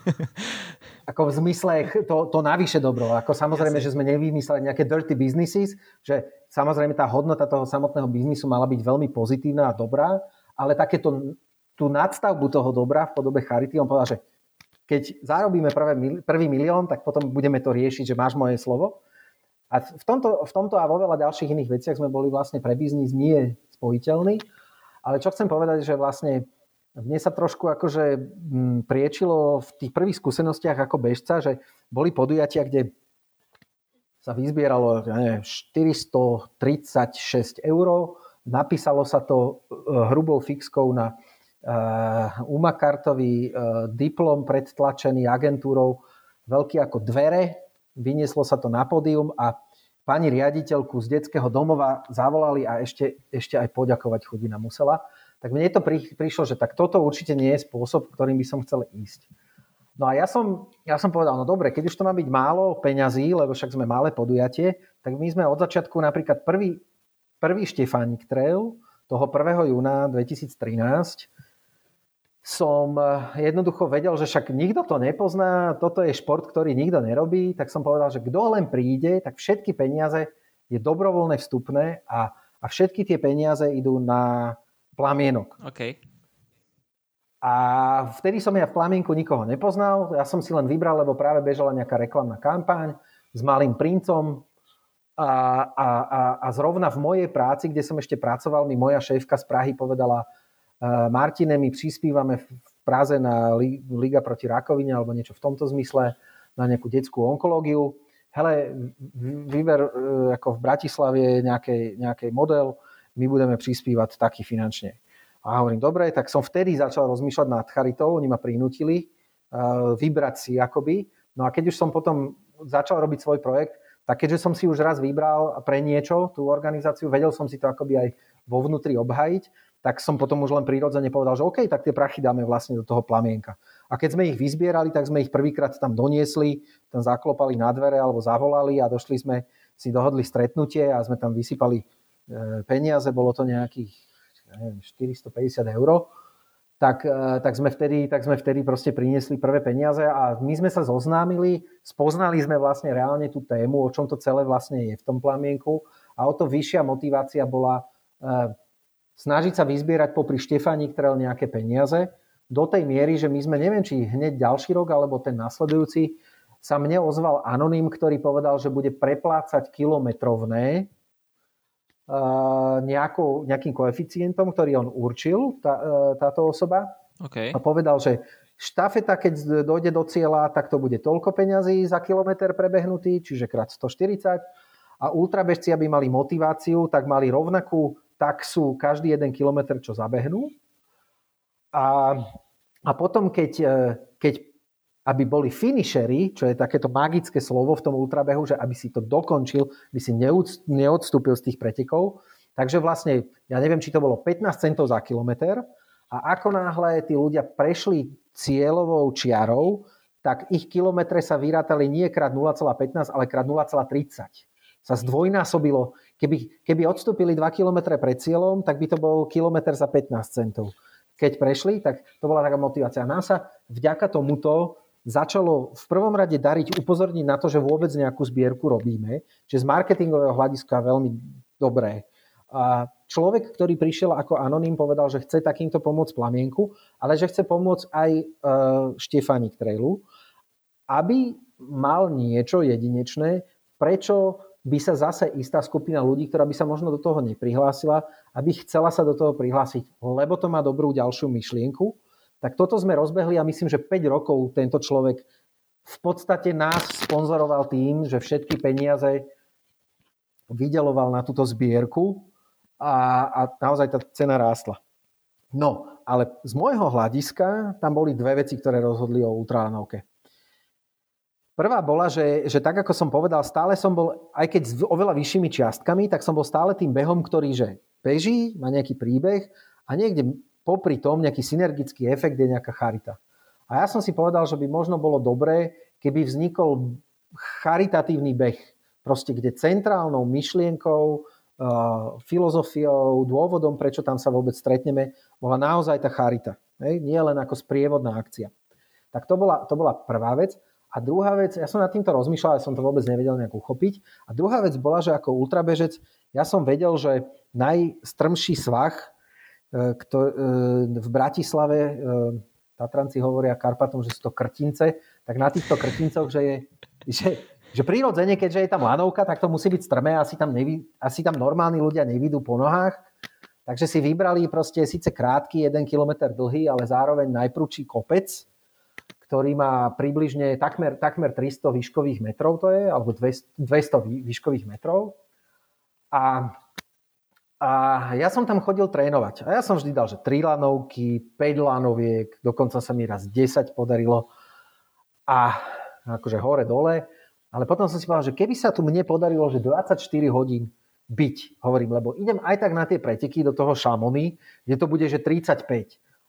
Ako v zmysle to, to navyše dobro. Ako samozrejme, Jasne. že sme nevymysleli nejaké dirty businesses, že samozrejme tá hodnota toho samotného biznisu mala byť veľmi pozitívna a dobrá, ale takéto tú nadstavbu toho dobra v podobe charity, on povedal, že keď zarobíme prvé, prvý milión, tak potom budeme to riešiť, že máš moje slovo. A v tomto, v tomto a vo veľa ďalších iných veciach sme boli vlastne pre biznis nie spojiteľní. Ale čo chcem povedať, že vlastne mne sa trošku akože mm, priečilo v tých prvých skúsenostiach ako bežca, že boli podujatia, kde sa vyzbieralo ja neviem, 436 eur, napísalo sa to e, hrubou fixkou na uh, Umakartový uh, diplom predtlačený agentúrou veľký ako dvere, vynieslo sa to na pódium a pani riaditeľku z detského domova zavolali a ešte, ešte aj poďakovať chudina musela. Tak mne to pri, prišlo, že tak toto určite nie je spôsob, ktorým by som chcel ísť. No a ja som, ja som povedal, no dobre, keď už to má byť málo peňazí, lebo však sme malé podujatie, tak my sme od začiatku napríklad prvý, prvý Štefánik Trail toho 1. júna 2013 som eh, jednoducho vedel, že však nikto to nepozná, toto je šport, ktorý nikto nerobí, tak som povedal, že kto len príde, tak všetky peniaze je dobrovoľné vstupné a, a všetky tie peniaze idú na plamienok. Okay. A vtedy som ja v plamienku nikoho nepoznal, ja som si len vybral, lebo práve bežala nejaká reklamná kampaň s malým princom a, a, a, a zrovna v mojej práci, kde som ešte pracoval, mi moja šéfka z Prahy povedala, Martine, my prispívame v Praze na Liga proti rakovine alebo niečo v tomto zmysle, na nejakú detskú onkológiu. Hele, vyber ako v Bratislave nejaký, nejaký model, my budeme prispívať taký finančne. A hovorím, dobre, tak som vtedy začal rozmýšľať nad charitou, oni ma prinútili e, vybrať si akoby. No a keď už som potom začal robiť svoj projekt, tak keďže som si už raz vybral pre niečo tú organizáciu, vedel som si to akoby aj vo vnútri obhajiť, tak som potom už len prirodzene povedal, že OK, tak tie prachy dáme vlastne do toho plamienka. A keď sme ich vyzbierali, tak sme ich prvýkrát tam doniesli, tam zaklopali na dvere alebo zavolali a došli sme, si dohodli stretnutie a sme tam vysypali e, peniaze, bolo to nejakých neviem, 450 eur. Tak, e, tak, sme vtedy, tak sme vtedy proste priniesli prvé peniaze a my sme sa zoznámili, spoznali sme vlastne reálne tú tému, o čom to celé vlastne je v tom plamienku a o to vyššia motivácia bola e, snažiť sa vyzbierať popri Štefani ktoré nejaké peniaze do tej miery, že my sme, neviem, či hneď ďalší rok, alebo ten nasledujúci, sa mne ozval anonym, ktorý povedal, že bude preplácať kilometrovné nejakou, nejakým koeficientom, ktorý on určil, tá, e, táto osoba. Okay. A povedal, že štafeta, keď dojde do cieľa, tak to bude toľko peňazí za kilometr prebehnutý, čiže krát 140. A ultrabežci, aby mali motiváciu, tak mali rovnakú taxu každý jeden kilometr, čo zabehnú. A, a potom, keď, e, keď aby boli finishery, čo je takéto magické slovo v tom ultrabehu, že aby si to dokončil, by si neodstúpil z tých pretekov. Takže vlastne, ja neviem, či to bolo 15 centov za kilometr a ako náhle tí ľudia prešli cieľovou čiarou, tak ich kilometre sa vyrátali nie krát 0,15, ale krát 0,30 sa zdvojnásobilo. Keby, keby odstúpili 2 km pred cieľom, tak by to bol kilometr za 15 centov. Keď prešli, tak to bola taká motivácia. Nám sa vďaka tomuto začalo v prvom rade dariť upozorniť na to, že vôbec nejakú zbierku robíme, že z marketingového hľadiska veľmi dobré. A človek, ktorý prišiel ako anonym, povedal, že chce takýmto pomôcť plamienku, ale že chce pomôcť aj e, Štefani Trailu, aby mal niečo jedinečné, prečo by sa zase istá skupina ľudí, ktorá by sa možno do toho neprihlásila, aby chcela sa do toho prihlásiť, lebo to má dobrú ďalšiu myšlienku. Tak toto sme rozbehli a myslím, že 5 rokov tento človek v podstate nás sponzoroval tým, že všetky peniaze vydeloval na túto zbierku a, a naozaj tá cena rástla. No, ale z môjho hľadiska tam boli dve veci, ktoré rozhodli o ultralánovke. Prvá bola, že, že tak ako som povedal, stále som bol, aj keď s oveľa vyššími čiastkami, tak som bol stále tým behom, ktorý že beží, má nejaký príbeh a niekde popri tom nejaký synergický efekt je nejaká charita. A ja som si povedal, že by možno bolo dobré, keby vznikol charitatívny beh, proste kde centrálnou myšlienkou, filozofiou, dôvodom, prečo tam sa vôbec stretneme, bola naozaj tá charita. Nie len ako sprievodná akcia. Tak to bola, to bola prvá vec. A druhá vec, ja som nad týmto rozmýšľal, ja som to vôbec nevedel nejak uchopiť. A druhá vec bola, že ako ultrabežec, ja som vedel, že najstrmší svah e, kto, e, v Bratislave, e, Tatranci hovoria Karpatom, že sú to krtince, tak na týchto krtincoch, že je, že, že prirodzene, keďže je tam lanovka, tak to musí byť strmé, asi tam, nevy, asi tam normálni ľudia nevidú po nohách. Takže si vybrali proste síce krátky, jeden kilometr dlhý, ale zároveň najprúčší kopec, ktorý má približne takmer, takmer 300 výškových metrov, to je, alebo 200, 200 výškových metrov. A, a ja som tam chodil trénovať. A ja som vždy dal, že 3 lanovky, 5 lanoviek, dokonca sa mi raz 10 podarilo. A akože hore-dole. Ale potom som si povedal, že keby sa tu mne podarilo, že 24 hodín byť, hovorím, lebo idem aj tak na tie preteky do toho Šamony, kde to bude, že 35.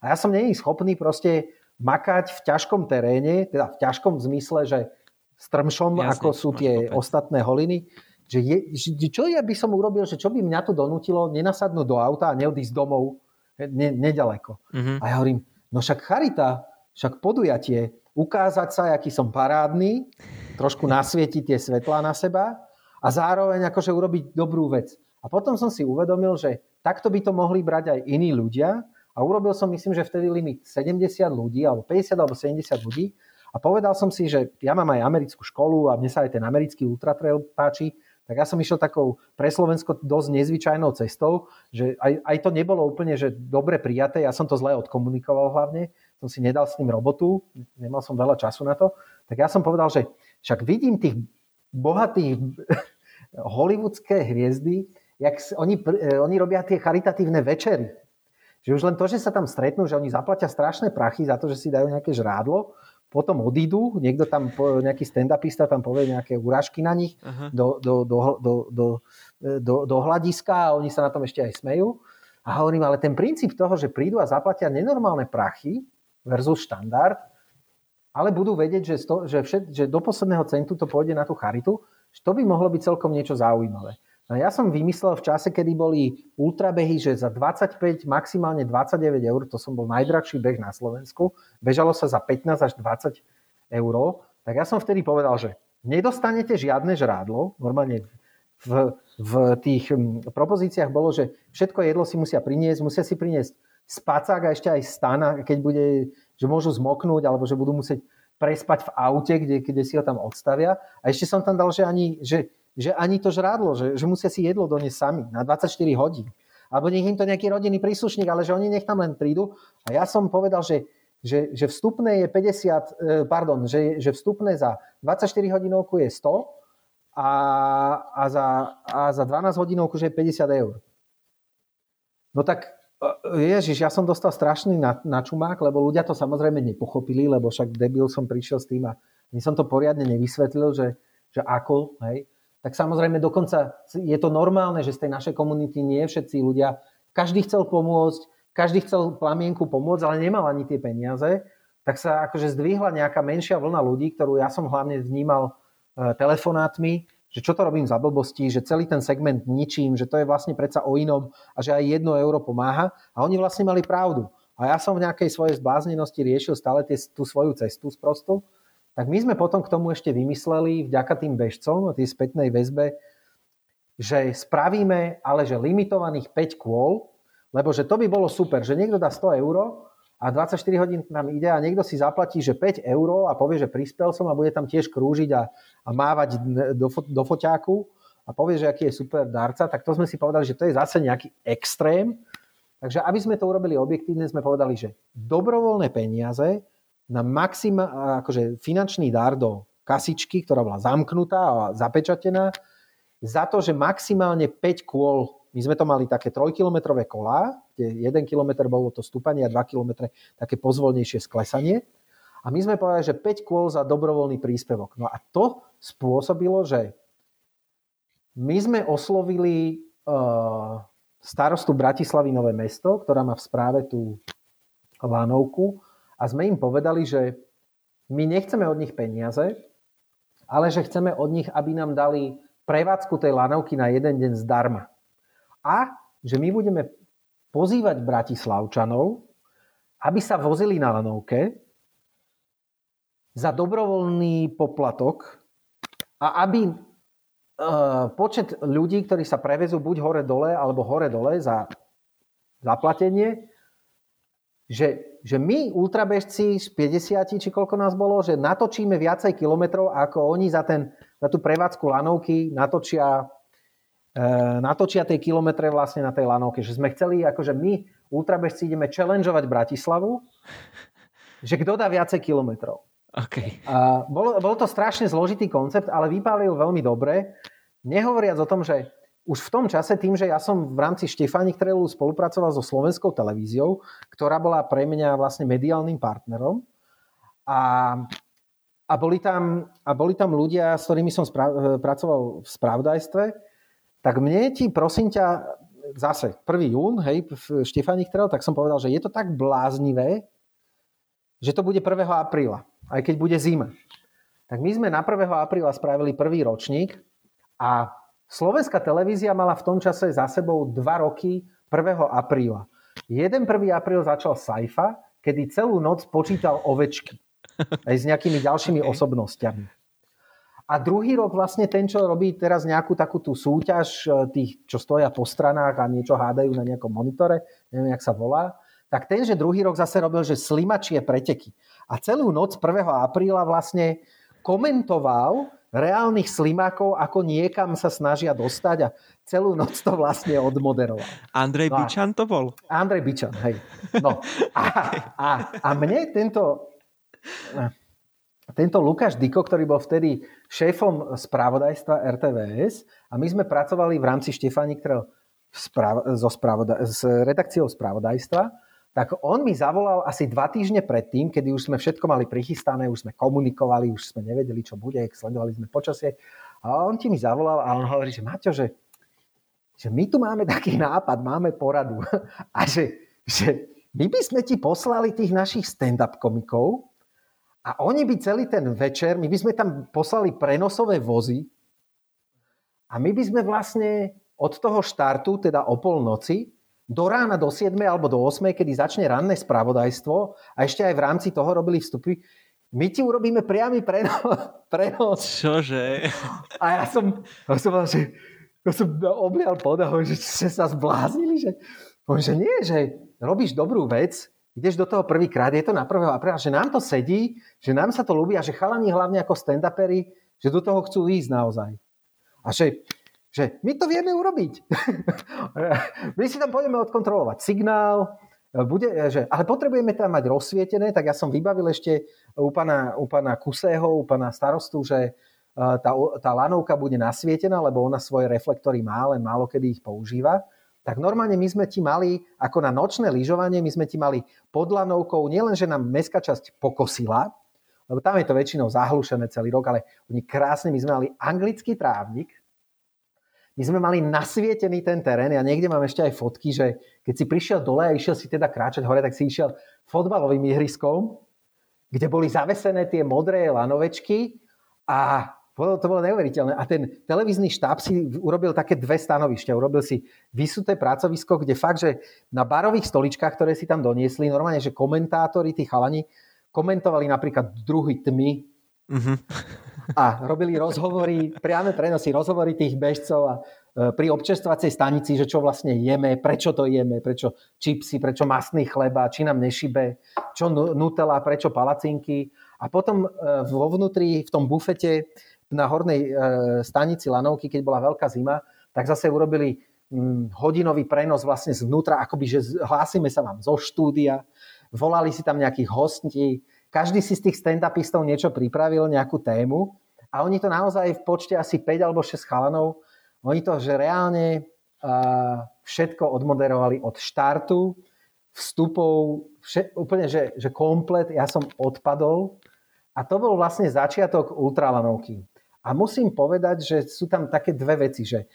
A ja som není schopný proste makať v ťažkom teréne, teda v ťažkom zmysle, že strmšom, Jasne, ako sú tie kopec. ostatné holiny, že, je, že čo ja by som urobil, že čo by mňa to donútilo nenasadnúť do auta a neodísť domov ne, nedaleko. Uh-huh. A ja hovorím, no však charita, však podujatie, ukázať sa, aký som parádny, trošku nasvietiť tie svetlá na seba a zároveň akože urobiť dobrú vec. A potom som si uvedomil, že takto by to mohli brať aj iní ľudia a urobil som, myslím, že vtedy limit 70 ľudí, alebo 50 alebo 70 ľudí. A povedal som si, že ja mám aj americkú školu a mne sa aj ten americký ultratrail páči, tak ja som išiel takou pre Slovensko dosť nezvyčajnou cestou, že aj, aj to nebolo úplne že dobre prijaté, ja som to zle odkomunikoval hlavne, som si nedal s tým robotu, nemal som veľa času na to, tak ja som povedal, že však vidím tých bohatých hollywoodské hviezdy, jak oni, oni robia tie charitatívne večery že už len to, že sa tam stretnú, že oni zaplatia strašné prachy za to, že si dajú nejaké žrádlo, potom odídu, niekto tam, nejaký stand-upista tam povie nejaké urážky na nich do, do, do, do, do, do, do hľadiska a oni sa na tom ešte aj smejú. A hovorím, ale ten princíp toho, že prídu a zaplatia nenormálne prachy versus štandard, ale budú vedieť, že, sto, že, všet, že do posledného centu to pôjde na tú charitu, že to by mohlo byť celkom niečo zaujímavé. No ja som vymyslel v čase, kedy boli ultrabehy, že za 25, maximálne 29 eur, to som bol najdrahší beh na Slovensku, bežalo sa za 15 až 20 eur, tak ja som vtedy povedal, že nedostanete žiadne žrádlo, normálne v, v tých propozíciách bolo, že všetko jedlo si musia priniesť, musia si priniesť spacák a ešte aj stan, keď bude, že môžu zmoknúť, alebo že budú musieť prespať v aute, kde, kde si ho tam odstavia. A ešte som tam dal, že ani, že že ani to žrádlo, že, že musia si jedlo doniesť sami na 24 hodín. Alebo nech im to nejaký rodinný príslušník, ale že oni nech tam len prídu. A ja som povedal, že, že, že vstupné je 50, e, pardon, že, že vstupné za 24 hodinovku je 100 a, a, za, a za 12 hodinovku, že je 50 eur. No tak e, Ježiš, ja som dostal strašný načumák, lebo ľudia to samozrejme nepochopili, lebo však debil som prišiel s tým a ani som to poriadne nevysvetlil, že, že ako, hej tak samozrejme dokonca je to normálne, že z tej našej komunity nie všetci ľudia, každý chcel pomôcť, každý chcel plamienku pomôcť, ale nemal ani tie peniaze, tak sa akože zdvihla nejaká menšia vlna ľudí, ktorú ja som hlavne vnímal e, telefonátmi, že čo to robím za blbosti, že celý ten segment ničím, že to je vlastne predsa o inom a že aj jedno euro pomáha. A oni vlastne mali pravdu. A ja som v nejakej svojej zbláznenosti riešil stále tie, tú svoju cestu sprostu tak my sme potom k tomu ešte vymysleli, vďaka tým bežcom a tej spätnej väzbe, že spravíme ale že limitovaných 5 kôl, lebo že to by bolo super, že niekto dá 100 eur a 24 hodín nám ide a niekto si zaplatí, že 5 eur a povie, že prispel som a bude tam tiež krúžiť a, a mávať do, do foťáku a povie, že aký je super darca, tak to sme si povedali, že to je zase nejaký extrém. Takže aby sme to urobili objektívne, sme povedali, že dobrovoľné peniaze na maxima, akože finančný dar do kasičky, ktorá bola zamknutá a zapečatená, za to, že maximálne 5 kôl, my sme to mali také 3-kilometrové kolá, kde 1 km bolo to stúpanie a 2 km také pozvolnejšie sklesanie. A my sme povedali, že 5 kôl za dobrovoľný príspevok. No a to spôsobilo, že my sme oslovili uh, starostu Bratislavy Nové mesto, ktorá má v správe tú lanovku, a sme im povedali, že my nechceme od nich peniaze, ale že chceme od nich, aby nám dali prevádzku tej lanovky na jeden deň zdarma. A že my budeme pozývať Bratislavčanov, aby sa vozili na lanovke za dobrovoľný poplatok a aby e, počet ľudí, ktorí sa prevezú buď hore-dole alebo hore-dole za zaplatenie, že, že my ultrabežci z 50, či koľko nás bolo, že natočíme viacej kilometrov, ako oni za, ten, za tú prevádzku lanovky natočia, e, natočia tie kilometre vlastne na tej lanovke. Že sme chceli, akože my ultrabežci ideme challengeovať Bratislavu, že kto dá viacej kilometrov. Okay. A bol, bol to strašne zložitý koncept, ale vypálil veľmi dobre. Nehovoriac o tom, že už v tom čase, tým, že ja som v rámci Štefánik Trailu spolupracoval so slovenskou televíziou, ktorá bola pre mňa vlastne mediálnym partnerom a, a, boli, tam, a boli tam ľudia, s ktorými som spra- pracoval v spravodajstve, tak mne ti, prosím ťa, zase 1. jún, hej, v Štefánik tak som povedal, že je to tak bláznivé, že to bude 1. apríla, aj keď bude zima. Tak my sme na 1. apríla spravili prvý ročník a Slovenská televízia mala v tom čase za sebou dva roky 1. apríla. Jeden 1. apríl začal Saifa, kedy celú noc počítal ovečky. Aj s nejakými ďalšími okay. osobnostiami. A druhý rok vlastne ten, čo robí teraz nejakú takú tú súťaž e, tých, čo stoja po stranách a niečo hádajú na nejakom monitore, neviem, jak sa volá, tak ten, že druhý rok zase robil, že slimačie preteky. A celú noc 1. apríla vlastne komentoval reálnych slimákov, ako niekam sa snažia dostať a celú noc to vlastne odmoderoval. Andrej no Bičan to bol? Andrej Bičan, hej. No. A, a, a mne tento, tento Lukáš Diko, ktorý bol vtedy šéfom spravodajstva RTVS a my sme pracovali v rámci Štefánik so spravodaj, s redakciou spravodajstva, tak on mi zavolal asi dva týždne predtým, kedy už sme všetko mali prichystané, už sme komunikovali, už sme nevedeli, čo bude, sledovali sme počasie. A on ti mi zavolal a on hovorí, že Maťo, že, že my tu máme taký nápad, máme poradu. A že, že my by sme ti poslali tých našich stand-up komikov a oni by celý ten večer, my by sme tam poslali prenosové vozy a my by sme vlastne od toho štartu, teda o polnoci, do rána do 7 alebo do 8, kedy začne ranné spravodajstvo a ešte aj v rámci toho robili vstupy, my ti urobíme priamy prenos. prenos. Čože? A ja som, ja som, že, ja som oblial podahom, že ste sa zbláznili, že, že nie, že robíš dobrú vec, ideš do toho prvýkrát, je to na 1. apríla, že nám to sedí, že nám sa to ľúbi a že chalani hlavne ako stand že do toho chcú ísť naozaj. A že že my to vieme urobiť. my si tam pôjdeme odkontrolovať signál, bude, že, ale potrebujeme tam mať rozsvietené, tak ja som vybavil ešte u pana, u pana Kusého, u pana starostu, že e, tá, tá lanovka bude nasvietená, lebo ona svoje reflektory má, len málo kedy ich používa. Tak normálne my sme ti mali, ako na nočné lyžovanie, my sme ti mali pod lanovkou, nielen, že nám mestská časť pokosila, lebo tam je to väčšinou zahlušené celý rok, ale oni krásne, my sme mali anglický trávnik, my sme mali nasvietený ten terén, ja niekde mám ešte aj fotky, že keď si prišiel dole a išiel si teda kráčať hore, tak si išiel fotbalovým ihriskom, kde boli zavesené tie modré lanovečky a to bolo neuveriteľné. A ten televízny štáb si urobil také dve stanovišťa. Urobil si vysuté pracovisko, kde fakt, že na barových stoličkách, ktoré si tam doniesli, normálne, že komentátori, tí chalani, komentovali napríklad druhy tmy, Uh-huh. A robili rozhovory, priame prenosy, rozhovory tých bežcov a e, pri občerstvacej stanici, že čo vlastne jeme, prečo to jeme, prečo čipsy, prečo masný chleba, či nám nešibe, čo nutella, prečo palacinky. A potom e, vo vnútri, v tom bufete na hornej e, stanici Lanovky, keď bola veľká zima, tak zase urobili mm, hodinový prenos vlastne zvnútra, akoby, že hlásime sa vám zo štúdia, volali si tam nejakých hostí, každý si z tých stand-upistov niečo pripravil, nejakú tému a oni to naozaj v počte asi 5 alebo 6 chalanov, oni to, že reálne uh, všetko odmoderovali od štartu, vstupov, všet, úplne, že, že komplet, ja som odpadol a to bol vlastne začiatok ultralanovky. A musím povedať, že sú tam také dve veci, že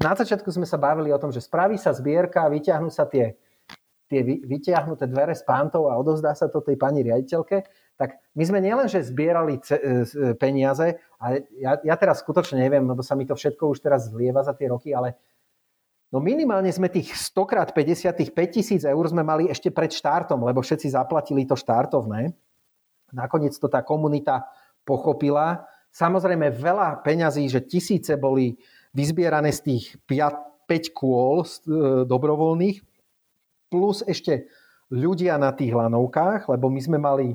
na začiatku sme sa bavili o tom, že spraví sa zbierka, vyťahnú sa tie tie vytiahnuté dvere z pántov a odovzdá sa to tej pani riaditeľke, tak my sme nielen, že zbierali e, e, peniaze, ale ja, ja teraz skutočne neviem, lebo sa mi to všetko už teraz zlieva za tie roky, ale no minimálne sme tých 100 krát 50, tých 5 tisíc eur sme mali ešte pred štartom, lebo všetci zaplatili to štartovné. Nakoniec to tá komunita pochopila. Samozrejme veľa peňazí, že tisíce boli vyzbierané z tých 5, 5 kôl e, dobrovoľných, plus ešte ľudia na tých lanovkách, lebo my sme mali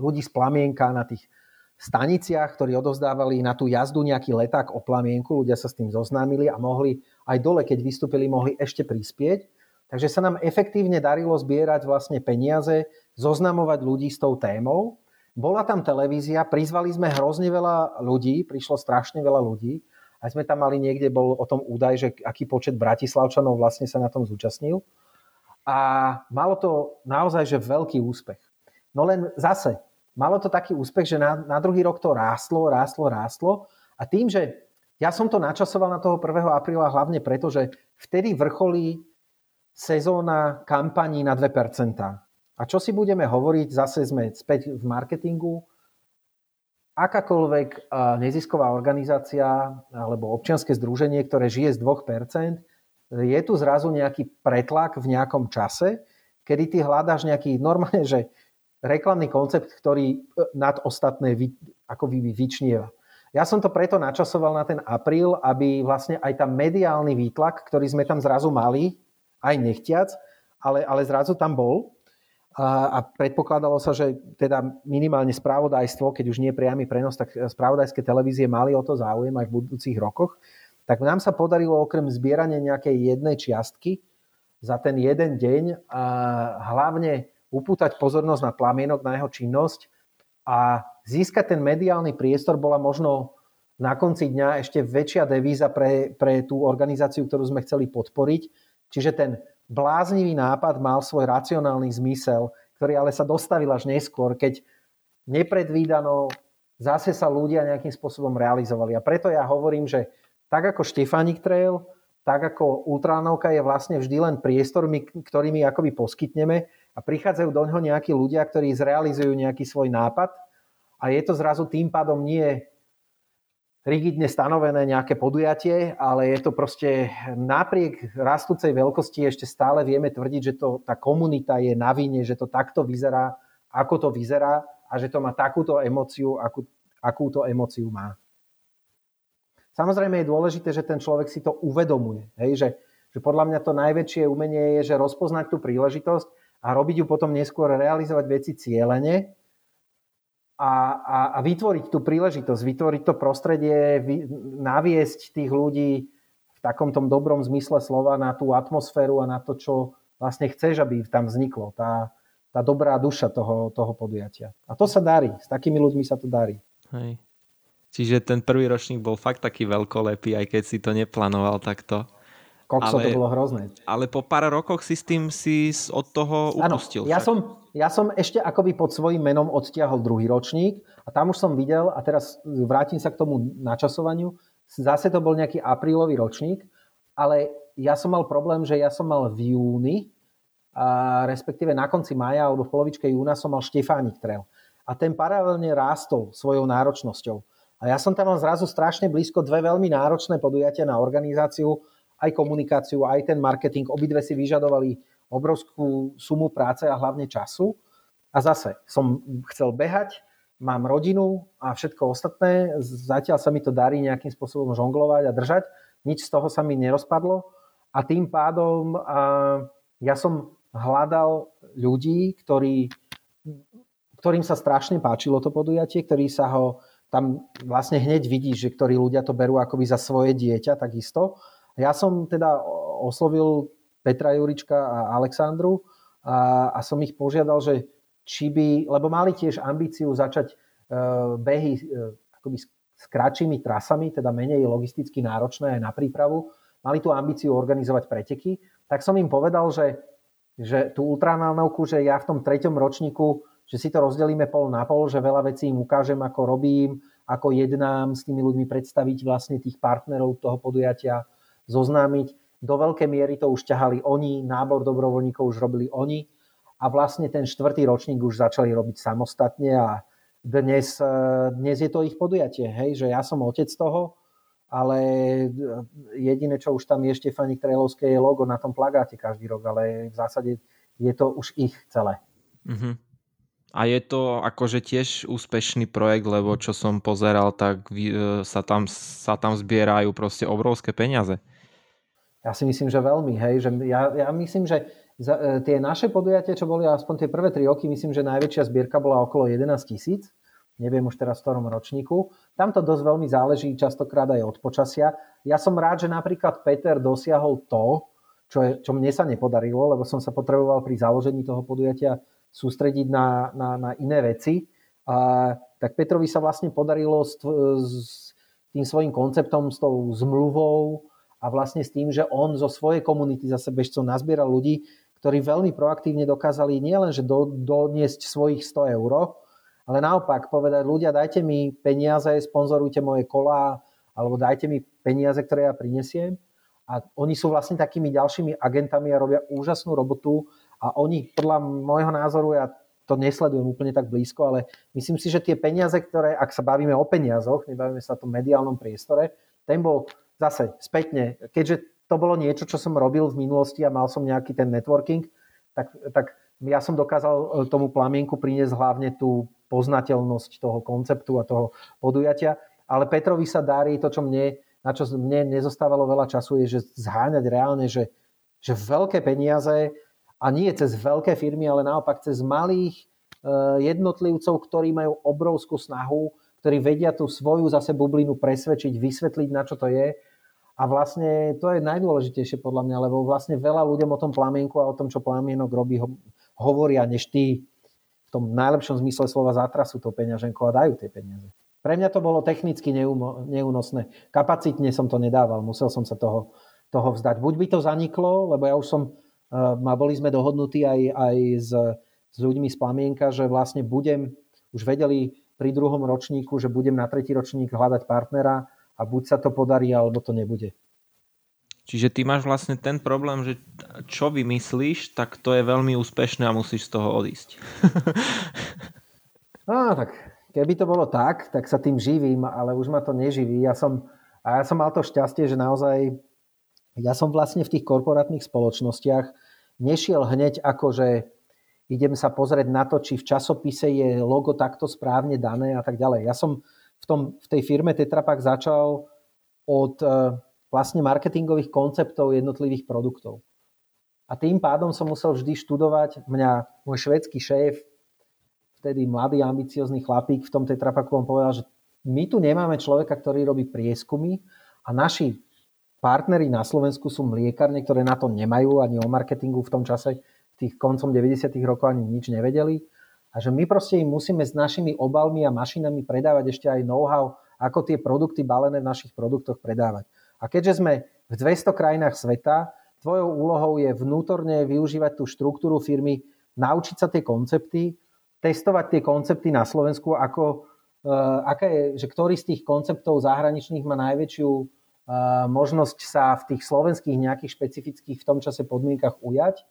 ľudí z plamienka na tých staniciach, ktorí odovzdávali na tú jazdu nejaký leták o plamienku, ľudia sa s tým zoznámili a mohli aj dole, keď vystúpili, mohli ešte prispieť. Takže sa nám efektívne darilo zbierať vlastne peniaze, zoznamovať ľudí s tou témou. Bola tam televízia, prizvali sme hrozne veľa ľudí, prišlo strašne veľa ľudí. Aj sme tam mali niekde, bol o tom údaj, že aký počet bratislavčanov vlastne sa na tom zúčastnil a malo to naozaj že veľký úspech. No len zase, malo to taký úspech, že na, na druhý rok to rástlo, rástlo, rástlo a tým, že ja som to načasoval na toho 1. apríla hlavne preto, že vtedy vrcholí sezóna kampaní na 2%. A čo si budeme hovoriť, zase sme späť v marketingu, akákoľvek nezisková organizácia alebo občianske združenie, ktoré žije z 2%, je tu zrazu nejaký pretlak v nejakom čase, kedy ty hľadáš nejaký normálne, že reklamný koncept, ktorý e, nad ostatné vy, ako vy, vyčnieva. Ja som to preto načasoval na ten apríl, aby vlastne aj tam mediálny výtlak, ktorý sme tam zrazu mali, aj nechtiac, ale, ale zrazu tam bol. A, a predpokladalo sa, že teda minimálne spravodajstvo, keď už nie priamy prenos, tak spravodajské televízie mali o to záujem aj v budúcich rokoch tak nám sa podarilo okrem zbierania nejakej jednej čiastky za ten jeden deň a hlavne upútať pozornosť na plamienok, na jeho činnosť a získať ten mediálny priestor bola možno na konci dňa ešte väčšia devíza pre, pre tú organizáciu, ktorú sme chceli podporiť. Čiže ten bláznivý nápad mal svoj racionálny zmysel, ktorý ale sa dostavil až neskôr, keď nepredvídano zase sa ľudia nejakým spôsobom realizovali. A preto ja hovorím, že tak ako Štefánik Trail, tak ako Ultranovka je vlastne vždy len priestor, ktorý my akoby poskytneme a prichádzajú do ňoho nejakí ľudia, ktorí zrealizujú nejaký svoj nápad a je to zrazu tým pádom nie rigidne stanovené nejaké podujatie, ale je to proste napriek rastúcej veľkosti ešte stále vieme tvrdiť, že to, tá komunita je na vine, že to takto vyzerá, ako to vyzerá a že to má takúto emóciu, akú, akúto emóciu má. Samozrejme je dôležité, že ten človek si to uvedomuje. Hej? Že, že podľa mňa to najväčšie umenie je, že rozpoznať tú príležitosť a robiť ju potom neskôr realizovať veci cieľene a, a, a vytvoriť tú príležitosť, vytvoriť to prostredie, vy, naviesť tých ľudí v takom tom dobrom zmysle slova na tú atmosféru a na to, čo vlastne chceš, aby tam vzniklo. Tá, tá dobrá duša toho, toho podujatia. A to sa darí. S takými ľuďmi sa to darí. Hej. Čiže ten prvý ročník bol fakt taký veľkolepý, aj keď si to neplánoval takto. Kokso, ale, to bolo hrozné. Ale po pár rokoch si s tým si od toho upustil. Ano, ja, som, ja som ešte akoby pod svojím menom odtiahol druhý ročník a tam už som videl, a teraz vrátim sa k tomu načasovaniu, zase to bol nejaký aprílový ročník, ale ja som mal problém, že ja som mal v júni, a respektíve na konci maja alebo v polovičke júna som mal Štefánik Trail. A ten paralelne rástol svojou náročnosťou. A ja som tam mal zrazu strašne blízko dve veľmi náročné podujatia na organizáciu, aj komunikáciu, aj ten marketing. Obidve si vyžadovali obrovskú sumu práce a hlavne času. A zase som chcel behať, mám rodinu a všetko ostatné. Zatiaľ sa mi to darí nejakým spôsobom žonglovať a držať. Nič z toho sa mi nerozpadlo. A tým pádom ja som hľadal ľudí, ktorí, ktorým sa strašne páčilo to podujatie, ktorí sa ho tam vlastne hneď vidíš, že ktorí ľudia to berú akoby za svoje dieťa, takisto. Ja som teda oslovil Petra Jurička a Alexandru a, a som ich požiadal, že či by, lebo mali tiež ambíciu začať uh, behy uh, akoby s, s kratšími trasami, teda menej logisticky náročné aj na prípravu, mali tú ambíciu organizovať preteky, tak som im povedal, že, že tú ultranánovku, že ja v tom treťom ročníku že si to rozdelíme pol na pol, že veľa vecí im ukážem, ako robím, ako jednám s tými ľuďmi predstaviť vlastne tých partnerov toho podujatia, zoznámiť. Do veľkej miery to už ťahali oni, nábor dobrovoľníkov už robili oni a vlastne ten štvrtý ročník už začali robiť samostatne a dnes, dnes je to ich podujatie, hej, že ja som otec toho, ale jediné, čo už tam je Štefani Krelovské, je logo na tom plagáte každý rok, ale v zásade je to už ich celé. Mm-hmm. A je to akože tiež úspešný projekt, lebo čo som pozeral, tak e, sa tam, sa tam zbierajú proste obrovské peniaze. Ja si myslím, že veľmi, hej. Že ja, ja myslím, že za, e, tie naše podujatia, čo boli aspoň tie prvé tri roky, myslím, že najväčšia zbierka bola okolo 11 tisíc. Neviem už teraz v ktorom ročníku. Tam to dosť veľmi záleží častokrát aj od počasia. Ja som rád, že napríklad Peter dosiahol to, čo, je, čo mne sa nepodarilo, lebo som sa potreboval pri založení toho podujatia sústrediť na, na, na iné veci. A, tak Petrovi sa vlastne podarilo s, s tým svojim konceptom, s tou zmluvou a vlastne s tým, že on zo svojej komunity zase bežcov nazbieral ľudí, ktorí veľmi proaktívne dokázali nielen, že do, doniesť svojich 100 eur, ale naopak povedať, ľudia, dajte mi peniaze, sponzorujte moje kolá, alebo dajte mi peniaze, ktoré ja prinesiem. A oni sú vlastne takými ďalšími agentami a robia úžasnú robotu a oni podľa môjho názoru, ja to nesledujem úplne tak blízko, ale myslím si, že tie peniaze, ktoré, ak sa bavíme o peniazoch, nebavíme sa o tom mediálnom priestore, ten bol zase spätne, keďže to bolo niečo, čo som robil v minulosti a mal som nejaký ten networking, tak, tak ja som dokázal e, tomu plamienku priniesť hlavne tú poznateľnosť toho konceptu a toho podujatia. Ale Petrovi sa darí to, čo mne, na čo mne nezostávalo veľa času, je, že zháňať reálne, že, že veľké peniaze a nie cez veľké firmy, ale naopak cez malých eh, jednotlivcov, ktorí majú obrovskú snahu, ktorí vedia tú svoju zase bublinu presvedčiť, vysvetliť, na čo to je. A vlastne to je najdôležitejšie podľa mňa, lebo vlastne veľa ľuďom o tom plamienku a o tom, čo plamienok robí, hovoria, než tí v tom najlepšom zmysle slova zatrasú to peňaženko a dajú tie peniaze. Pre mňa to bolo technicky neúnosné. Kapacitne som to nedával, musel som sa toho, toho vzdať. Buď by to zaniklo, lebo ja už som a boli sme dohodnutí aj, aj s, s ľuďmi z Plamienka, že vlastne budem, už vedeli pri druhom ročníku, že budem na tretí ročník hľadať partnera a buď sa to podarí, alebo to nebude. Čiže ty máš vlastne ten problém, že čo vymyslíš, tak to je veľmi úspešné a musíš z toho odísť. no, tak keby to bolo tak, tak sa tým živím, ale už ma to neživí. Ja som, a ja som mal to šťastie, že naozaj ja som vlastne v tých korporátnych spoločnostiach nešiel hneď ako, že idem sa pozrieť na to, či v časopise je logo takto správne dané a tak ďalej. Ja som v, tom, v tej firme Tetra Pak začal od e, vlastne marketingových konceptov jednotlivých produktov. A tým pádom som musel vždy študovať. Mňa môj švedský šéf, vtedy mladý, ambiciózny chlapík v tom Tetra Paku, on povedal, že my tu nemáme človeka, ktorý robí prieskumy a naši partneri na Slovensku sú mliekarne, ktoré na to nemajú, ani o marketingu v tom čase, tých koncom 90. rokov ani nič nevedeli. A že my proste im musíme s našimi obalmi a mašinami predávať ešte aj know-how, ako tie produkty balené v našich produktoch predávať. A keďže sme v 200 krajinách sveta, tvojou úlohou je vnútorne využívať tú štruktúru firmy, naučiť sa tie koncepty, testovať tie koncepty na Slovensku, ako, uh, aká je, že ktorý z tých konceptov zahraničných má najväčšiu možnosť sa v tých slovenských nejakých špecifických v tom čase podmienkach ujať.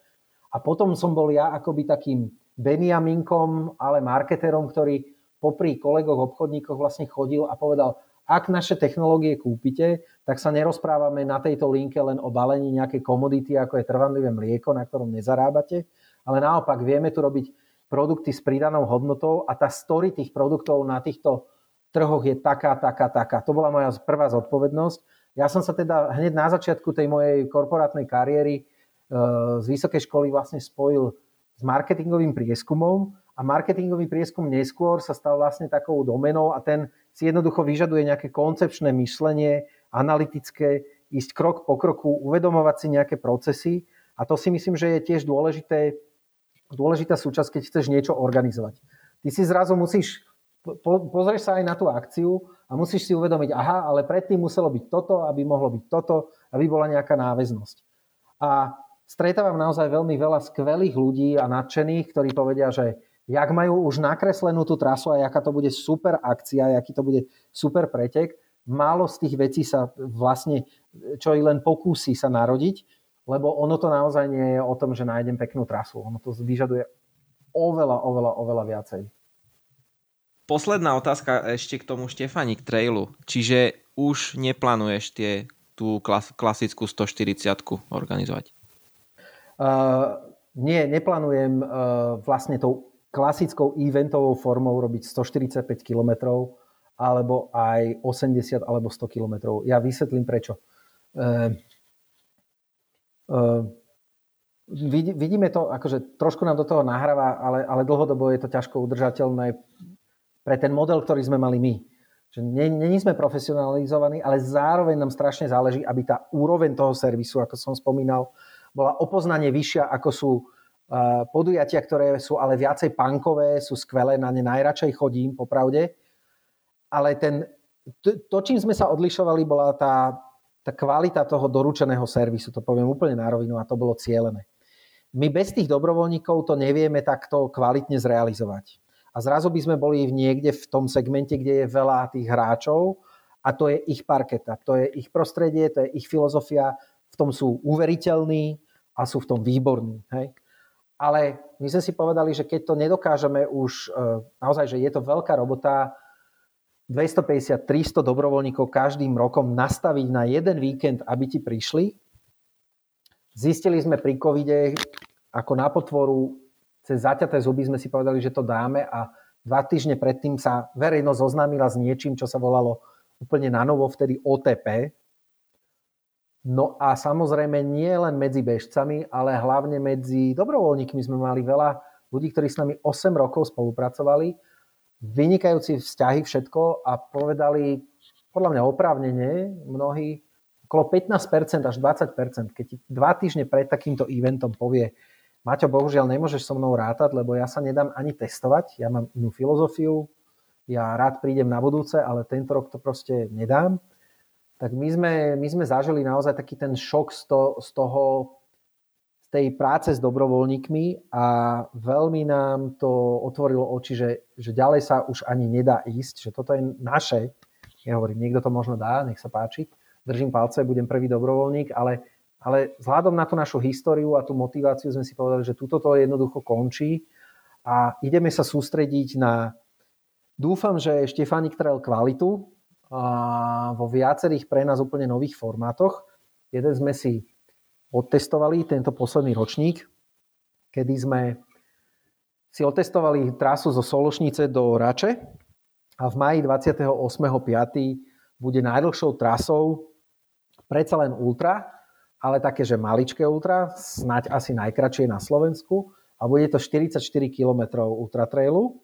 A potom som bol ja akoby takým Beniaminkom, ale marketerom, ktorý popri kolegoch, obchodníkoch vlastne chodil a povedal, ak naše technológie kúpite, tak sa nerozprávame na tejto linke len o balení nejakej komodity, ako je trvanlivé mlieko, na ktorom nezarábate, ale naopak vieme tu robiť produkty s pridanou hodnotou a tá story tých produktov na týchto trhoch je taká, taká, taká. To bola moja prvá zodpovednosť ja som sa teda hneď na začiatku tej mojej korporátnej kariéry e, z vysokej školy vlastne spojil s marketingovým prieskumom a marketingový prieskum neskôr sa stal vlastne takou domenou a ten si jednoducho vyžaduje nejaké koncepčné myšlenie, analytické, ísť krok po kroku, uvedomovať si nejaké procesy a to si myslím, že je tiež dôležité, dôležitá súčasť, keď chceš niečo organizovať. Ty si zrazu musíš po, pozrieš sa aj na tú akciu a musíš si uvedomiť, aha, ale predtým muselo byť toto, aby mohlo byť toto, aby bola nejaká náväznosť. A stretávam naozaj veľmi veľa skvelých ľudí a nadšených, ktorí povedia, že jak majú už nakreslenú tú trasu a jaká to bude super akcia, aký to bude super pretek, málo z tých vecí sa vlastne, čo i len pokúsi sa narodiť, lebo ono to naozaj nie je o tom, že nájdem peknú trasu. Ono to vyžaduje oveľa, oveľa, oveľa viacej. Posledná otázka ešte k tomu Štefani, k trailu. Čiže už neplánuješ tie, tú klas, klasickú 140 organizovať? Uh, nie, neplánujem uh, vlastne tou klasickou eventovou formou robiť 145 km alebo aj 80 alebo 100 km. Ja vysvetlím prečo. Uh, uh, vidíme to, akože trošku nám do toho nahráva, ale, ale dlhodobo je to ťažko udržateľné pre ten model, ktorý sme mali my. Že není sme profesionalizovaní, ale zároveň nám strašne záleží, aby tá úroveň toho servisu, ako som spomínal, bola opoznanie vyššia, ako sú podujatia, ktoré sú ale viacej pankové, sú skvelé, na ne najradšej chodím, popravde. Ale ten, to, čím sme sa odlišovali, bola tá, tá kvalita toho doručeného servisu, to poviem úplne na rovinu a to bolo cieľené. My bez tých dobrovoľníkov to nevieme takto kvalitne zrealizovať a zrazu by sme boli niekde v tom segmente, kde je veľa tých hráčov a to je ich parketa, to je ich prostredie, to je ich filozofia, v tom sú uveriteľní a sú v tom výborní. Hej? Ale my sme si povedali, že keď to nedokážeme už, e, naozaj, že je to veľká robota, 250-300 dobrovoľníkov každým rokom nastaviť na jeden víkend, aby ti prišli. Zistili sme pri covide, ako na potvoru cez zaťaté zuby sme si povedali, že to dáme a dva týždne predtým sa verejnosť zoznámila s niečím, čo sa volalo úplne na novo vtedy OTP. No a samozrejme nie len medzi bežcami, ale hlavne medzi dobrovoľníkmi sme mali veľa ľudí, ktorí s nami 8 rokov spolupracovali, vynikajúci vzťahy všetko a povedali, podľa mňa oprávnene, mnohí okolo 15% až 20%, keď ti dva týždne pred takýmto eventom povie, Maťo, bohužiaľ nemôžeš so mnou rátať, lebo ja sa nedám ani testovať, ja mám inú filozofiu, ja rád prídem na budúce, ale tento rok to proste nedám. Tak my sme, my sme zažili naozaj taký ten šok z, to, z toho, z tej práce s dobrovoľníkmi a veľmi nám to otvorilo oči, že, že ďalej sa už ani nedá ísť, že toto je naše. Ja hovorím, niekto to možno dá, nech sa páči. Držím palce, budem prvý dobrovoľník, ale, ale vzhľadom na tú našu históriu a tú motiváciu sme si povedali, že túto to jednoducho končí a ideme sa sústrediť na, dúfam, že Štefánik Trail kvalitu a vo viacerých pre nás úplne nových formátoch. Jeden sme si odtestovali tento posledný ročník, kedy sme si otestovali trasu zo Sološnice do Rače a v maji 28.5. bude najdlhšou trasou predsa len ultra, ale také, že maličké ultra, snať asi najkračšie na Slovensku a bude to 44 km ultra trailu.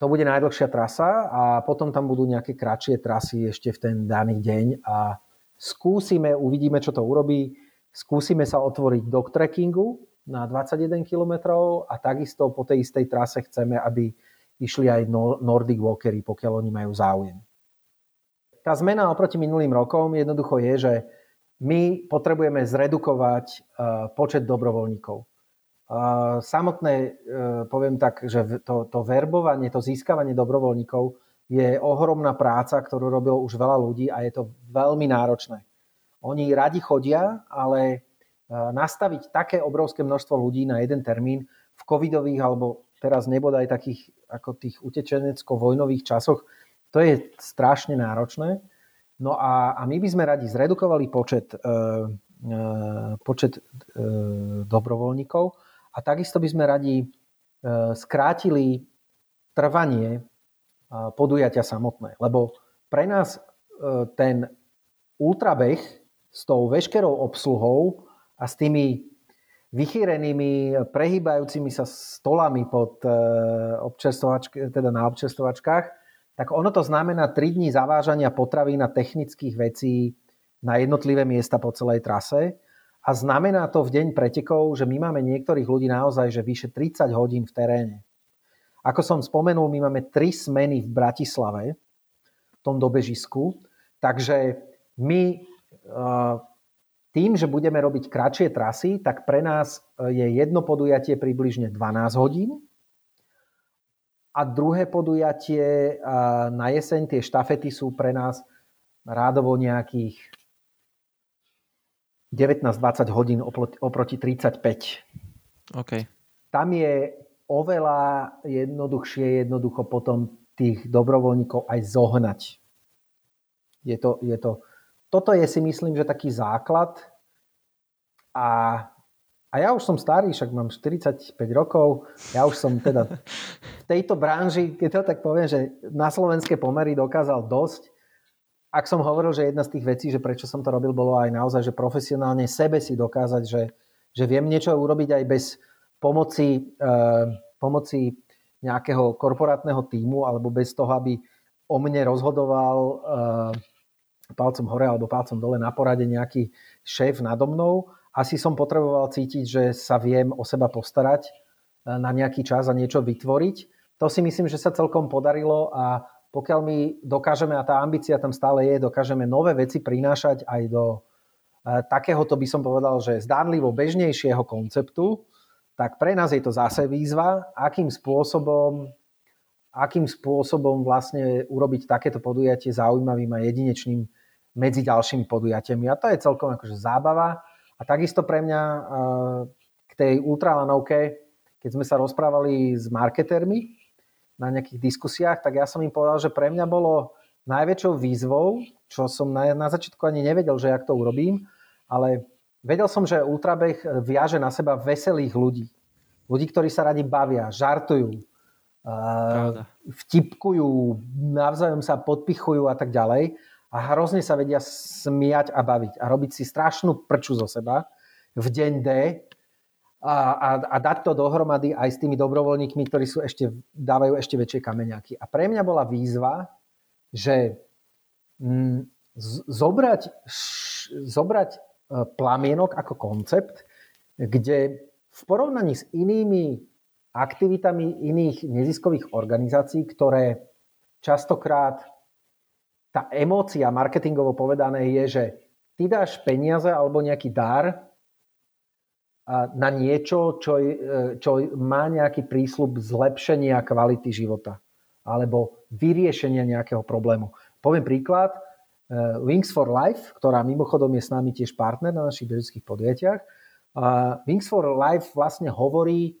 To bude najdlhšia trasa a potom tam budú nejaké kratšie trasy ešte v ten daný deň a skúsime, uvidíme, čo to urobí Skúsime sa otvoriť do trekkingu na 21 km a takisto po tej istej trase chceme, aby išli aj Nordic Walkery, pokiaľ oni majú záujem. Tá zmena oproti minulým rokom jednoducho je, že my potrebujeme zredukovať e, počet dobrovoľníkov. E, samotné, e, poviem tak, že to, to verbovanie, to získavanie dobrovoľníkov je ohromná práca, ktorú robilo už veľa ľudí a je to veľmi náročné. Oni radi chodia, ale nastaviť také obrovské množstvo ľudí na jeden termín v covidových alebo teraz nebodaj takých ako tých utečenecko-vojnových časoch, to je strašne náročné. No a, a my by sme radi zredukovali počet, e, e, počet e, dobrovoľníkov a takisto by sme radi e, skrátili trvanie e, podujatia samotné. Lebo pre nás e, ten ultrabeh s tou veškerou obsluhou a s tými vychýrenými, prehýbajúcimi sa stolami pod eh, teda na občerstvovačkách, tak ono to znamená 3 dní zavážania potravín a technických vecí na jednotlivé miesta po celej trase. A znamená to v deň pretekov, že my máme niektorých ľudí naozaj, že vyše 30 hodín v teréne. Ako som spomenul, my máme 3 smeny v Bratislave, v tom dobežisku, takže my tým, že budeme robiť kratšie trasy, tak pre nás e, je jedno podujatie približne 12 hodín a druhé podujatie na jeseň, tie štafety sú pre nás rádovo nejakých 19-20 hodín oproti 35. Okay. Tam je oveľa jednoduchšie jednoducho potom tých dobrovoľníkov aj zohnať. Je to, je to toto je si myslím, že taký základ a, a ja už som starý, však mám 45 rokov, ja už som teda v tejto branži, keď to tak poviem, že na slovenské pomery dokázal dosť. Ak som hovoril, že jedna z tých vecí, že prečo som to robil, bolo aj naozaj, že profesionálne sebe si dokázať, že, že viem niečo urobiť aj bez pomoci, eh, pomoci nejakého korporátneho týmu alebo bez toho, aby o mne rozhodoval eh, palcom hore alebo palcom dole na porade nejaký šéf nado mnou. Asi som potreboval cítiť, že sa viem o seba postarať e, na nejaký čas a niečo vytvoriť. To si myslím, že sa celkom podarilo a pokiaľ my dokážeme, a tá ambícia tam stále je, dokážeme nové veci prinášať aj do e, takéhoto by som povedal, že zdánlivo bežnejšieho konceptu, tak pre nás je to zase výzva, akým spôsobom akým spôsobom vlastne urobiť takéto podujatie zaujímavým a jedinečným medzi ďalšími podujatiami. A to je celkom akože zábava. A takisto pre mňa eh, k tej ultralanovke, keď sme sa rozprávali s marketermi na nejakých diskusiách, tak ja som im povedal, že pre mňa bolo najväčšou výzvou, čo som na, na začiatku ani nevedel, že jak to urobím, ale vedel som, že ultrabeh viaže na seba veselých ľudí. Ľudí, ktorí sa radi bavia, žartujú, Pravda. vtipkujú, navzájom sa podpichujú a tak ďalej a hrozne sa vedia smiať a baviť a robiť si strašnú prču zo seba v deň D a, a, a dať to dohromady aj s tými dobrovoľníkmi, ktorí sú ešte, dávajú ešte väčšie kameňaky. A pre mňa bola výzva, že mm, zobrať, š, zobrať e, plamienok ako koncept, kde v porovnaní s inými aktivitami iných neziskových organizácií, ktoré častokrát tá emócia marketingovo povedané je, že ty dáš peniaze alebo nejaký dar na niečo, čo, čo má nejaký prísľub zlepšenia kvality života alebo vyriešenia nejakého problému. Poviem príklad, Wings for Life, ktorá mimochodom je s nami tiež partner na našich bežických podujatiach. Wings for Life vlastne hovorí,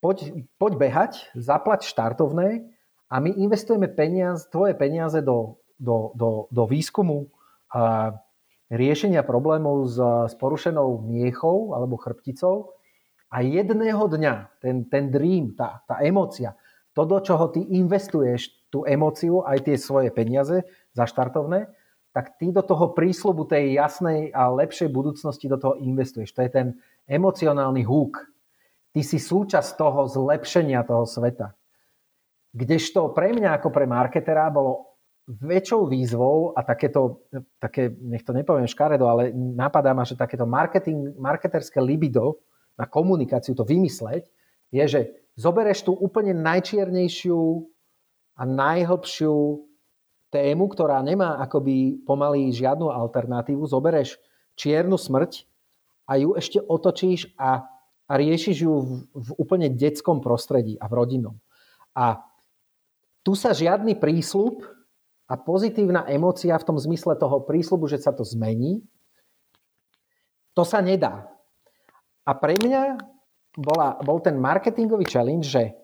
poď, poď behať, zaplať štartovné a my investujeme peniaz, tvoje peniaze do, do, do, do výskumu a riešenia problémov s, s porušenou miechou alebo chrbticou a jedného dňa ten, ten dream, tá, tá emocia, to, do čoho ty investuješ tú emóciu, aj tie svoje peniaze za štartovné, tak ty do toho prísľubu tej jasnej a lepšej budúcnosti do toho investuješ. To je ten emocionálny húk. Ty si súčasť toho zlepšenia toho sveta. Kdežto pre mňa ako pre marketera bolo väčšou výzvou a takéto, také, nech to nepoviem škaredo, ale napadá ma, že takéto marketing, marketerské libido na komunikáciu to vymysleť, je, že zobereš tú úplne najčiernejšiu a najhlbšiu tému, ktorá nemá akoby pomaly žiadnu alternatívu, zobereš čiernu smrť a ju ešte otočíš a, a riešiš ju v, v úplne detskom prostredí a v rodinnom. A tu sa žiadny prísľub a pozitívna emócia v tom zmysle toho prísľubu, že sa to zmení, to sa nedá. A pre mňa bola, bol ten marketingový challenge, že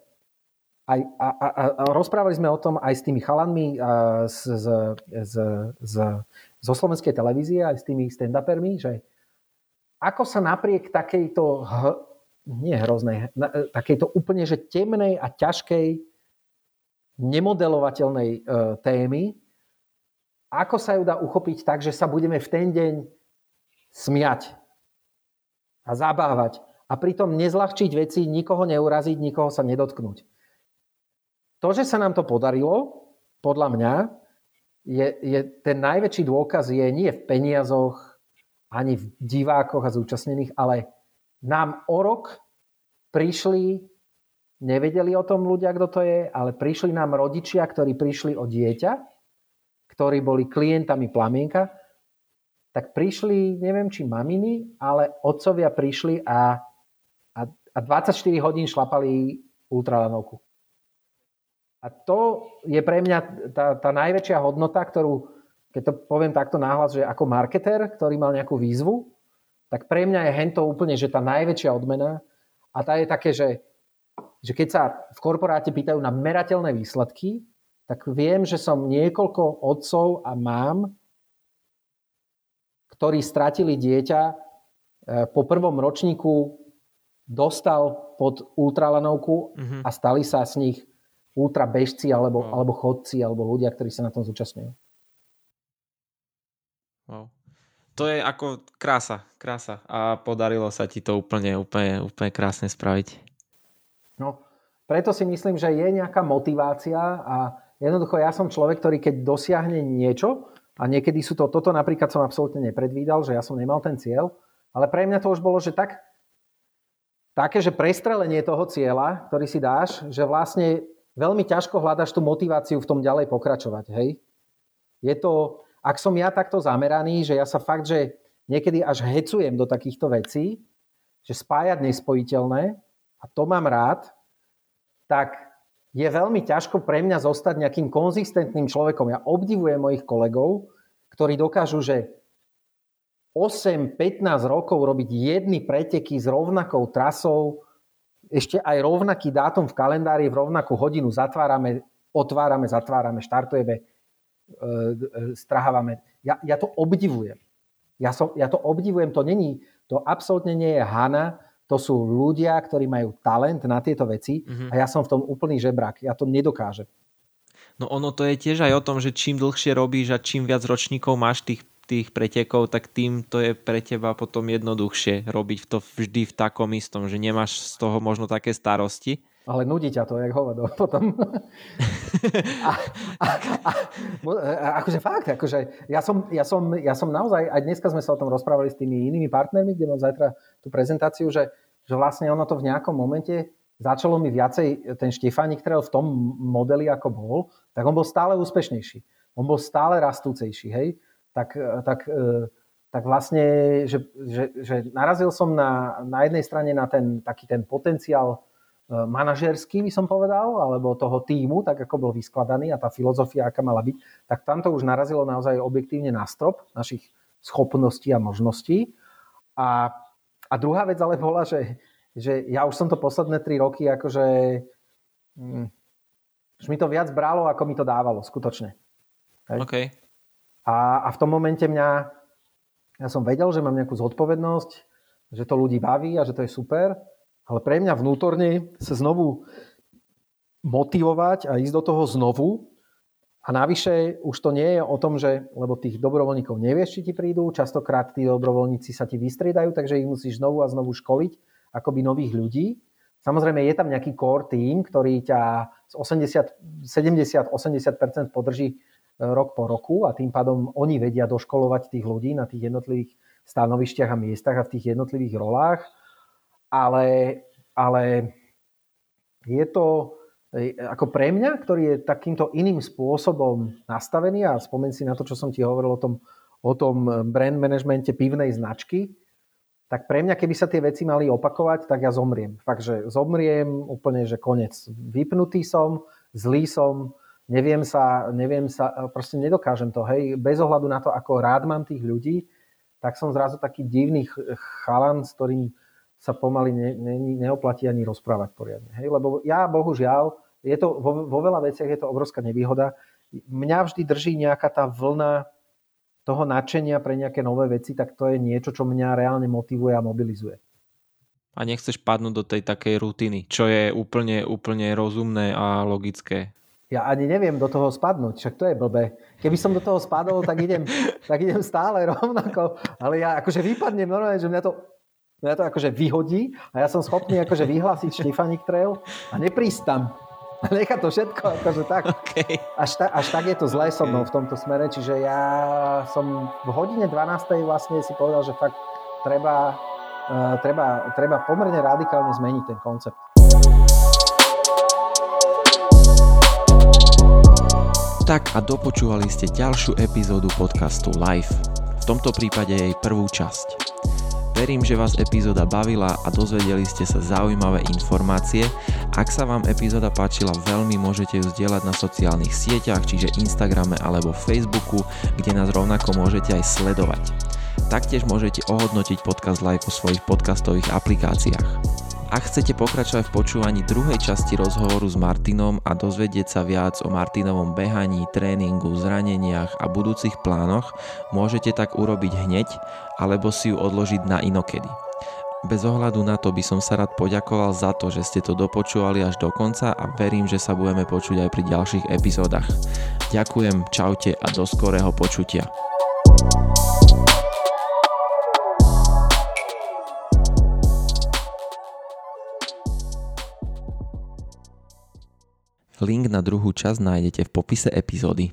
aj, a, a, a rozprávali sme o tom aj s tými chalanmi z, z, z, z, zo slovenskej televízie, aj s tými stand-upermi, že ako sa napriek takejto h, nie hroznej, takejto úplne že temnej a ťažkej nemodelovateľnej e, témy, ako sa ju dá uchopiť tak, že sa budeme v ten deň smiať a zabávať a pritom nezľahčiť veci, nikoho neuraziť, nikoho sa nedotknúť. To, že sa nám to podarilo, podľa mňa, je, je ten najväčší dôkaz je nie v peniazoch, ani v divákoch a zúčastnených, ale nám o rok prišli, nevedeli o tom ľudia, kto to je, ale prišli nám rodičia, ktorí prišli o dieťa, ktorí boli klientami plamienka, tak prišli, neviem či maminy, ale otcovia prišli a, a, a 24 hodín šlapali ultralanovku. A to je pre mňa tá, tá najväčšia hodnota, ktorú, keď to poviem takto náhlas, že ako marketer, ktorý mal nejakú výzvu, tak pre mňa je hento úplne, že tá najväčšia odmena a tá je také, že, že keď sa v korporáte pýtajú na merateľné výsledky, tak viem, že som niekoľko otcov a mám, ktorí stratili dieťa e, po prvom ročníku dostal pod ultralanovku mm-hmm. a stali sa z nich ultra bežci alebo, wow. alebo chodci alebo ľudia, ktorí sa na tom zúčastňujú. Wow. To je ako krása, krása. A podarilo sa ti to úplne, úplne, úplne krásne spraviť. No, preto si myslím, že je nejaká motivácia a jednoducho ja som človek, ktorý keď dosiahne niečo, a niekedy sú to, toto napríklad som absolútne nepredvídal, že ja som nemal ten cieľ, ale pre mňa to už bolo, že tak, také, že prestrelenie toho cieľa, ktorý si dáš, že vlastne veľmi ťažko hľadaš tú motiváciu v tom ďalej pokračovať. Hej? Je to, ak som ja takto zameraný, že ja sa fakt, že niekedy až hecujem do takýchto vecí, že spájať nespojiteľné, a to mám rád, tak je veľmi ťažko pre mňa zostať nejakým konzistentným človekom. Ja obdivujem mojich kolegov, ktorí dokážu, že 8-15 rokov robiť jedny preteky s rovnakou trasou, ešte aj rovnaký dátum v kalendári, v rovnakú hodinu zatvárame, otvárame, zatvárame, štartujeme, e, e, strahávame. Ja, ja to obdivujem. Ja, som, ja to obdivujem, to není, to absolútne nie je Hana, to sú ľudia, ktorí majú talent na tieto veci mm-hmm. a ja som v tom úplný žebrak. Ja to nedokážem. No ono to je tiež aj o tom, že čím dlhšie robíš a čím viac ročníkov máš tých tých pretekov, tak tým to je pre teba potom jednoduchšie robiť to vždy v takom istom, že nemáš z toho možno také starosti. Ale nudí ťa to, jak hovado potom. a, a, a, a, akože fakt, akože ja som, ja, som, ja som naozaj, aj dneska sme sa o tom rozprávali s tými inými partnermi, kde mám zajtra tú prezentáciu, že, že vlastne ono to v nejakom momente začalo mi viacej, ten Štefánik, ktorý v tom modeli ako bol, tak on bol stále úspešnejší. On bol stále rastúcejší, hej tak, tak e, tak vlastne, že, že, že narazil som na, na jednej strane na ten taký ten potenciál e, manažerský, by som povedal, alebo toho týmu, tak ako bol vyskladaný a tá filozofia, aká mala byť, tak tam to už narazilo naozaj objektívne na strop našich schopností a možností. A, a druhá vec ale bola, že, že ja už som to posledné tri roky akože hm, už mi to viac bralo, ako mi to dávalo, skutočne. Hej? Okay. A, a v tom momente mňa ja som vedel, že mám nejakú zodpovednosť, že to ľudí baví a že to je super, ale pre mňa vnútorne sa znovu motivovať a ísť do toho znovu. A navyše už to nie je o tom, že, lebo tých dobrovoľníkov nevieš, či ti prídu, častokrát tí dobrovoľníci sa ti vystriedajú, takže ich musíš znovu a znovu školiť, akoby nových ľudí. Samozrejme je tam nejaký core team, ktorý ťa z 80, 70, 80% podrží rok po roku a tým pádom oni vedia doškolovať tých ľudí na tých jednotlivých stanovišťach a miestach a v tých jednotlivých rolách. Ale, ale je to e, ako pre mňa, ktorý je takýmto iným spôsobom nastavený a spomen si na to, čo som ti hovoril o tom, o tom brand managemente pivnej značky, tak pre mňa, keby sa tie veci mali opakovať, tak ja zomriem. Fakt, že zomriem úplne, že konec. Vypnutý som, zlý som, neviem sa, neviem sa, e, proste nedokážem to, hej, bez ohľadu na to, ako rád mám tých ľudí, tak som zrazu taký divný chalan, s ktorým sa pomaly ne, ne, neoplatí ani rozprávať poriadne. Hej? Lebo ja, bohužiaľ, je to, vo, vo veľa veciach je to obrovská nevýhoda. Mňa vždy drží nejaká tá vlna toho nadšenia pre nejaké nové veci, tak to je niečo, čo mňa reálne motivuje a mobilizuje. A nechceš padnúť do tej takej rutiny, čo je úplne, úplne rozumné a logické ja ani neviem do toho spadnúť, však to je blbé. Keby som do toho spadol, tak idem, tak idem stále rovnako, ale ja akože vypadnem normálne, že mňa to, mňa to akože vyhodí a ja som schopný akože vyhlásiť Štefanik Trail a neprísť tam. Nechá to všetko akože tak. Okay. Až, ta, až tak je to zlé so mnou v tomto smere, čiže ja som v hodine 12. vlastne si povedal, že fakt treba, uh, treba, treba pomerne radikálne zmeniť ten koncept. Tak a dopočúvali ste ďalšiu epizódu podcastu Live. V tomto prípade jej prvú časť. Verím, že vás epizóda bavila a dozvedeli ste sa zaujímavé informácie. Ak sa vám epizóda páčila veľmi, môžete ju zdieľať na sociálnych sieťach, čiže Instagrame alebo Facebooku, kde nás rovnako môžete aj sledovať. Taktiež môžete ohodnotiť podcast live po svojich podcastových aplikáciách. Ak chcete pokračovať v počúvaní druhej časti rozhovoru s Martinom a dozvedieť sa viac o Martinovom behaní, tréningu, zraneniach a budúcich plánoch, môžete tak urobiť hneď alebo si ju odložiť na inokedy. Bez ohľadu na to by som sa rád poďakoval za to, že ste to dopočúvali až do konca a verím, že sa budeme počuť aj pri ďalších epizódach. Ďakujem, čaute a do skorého počutia. Link na druhú časť nájdete v popise epizódy.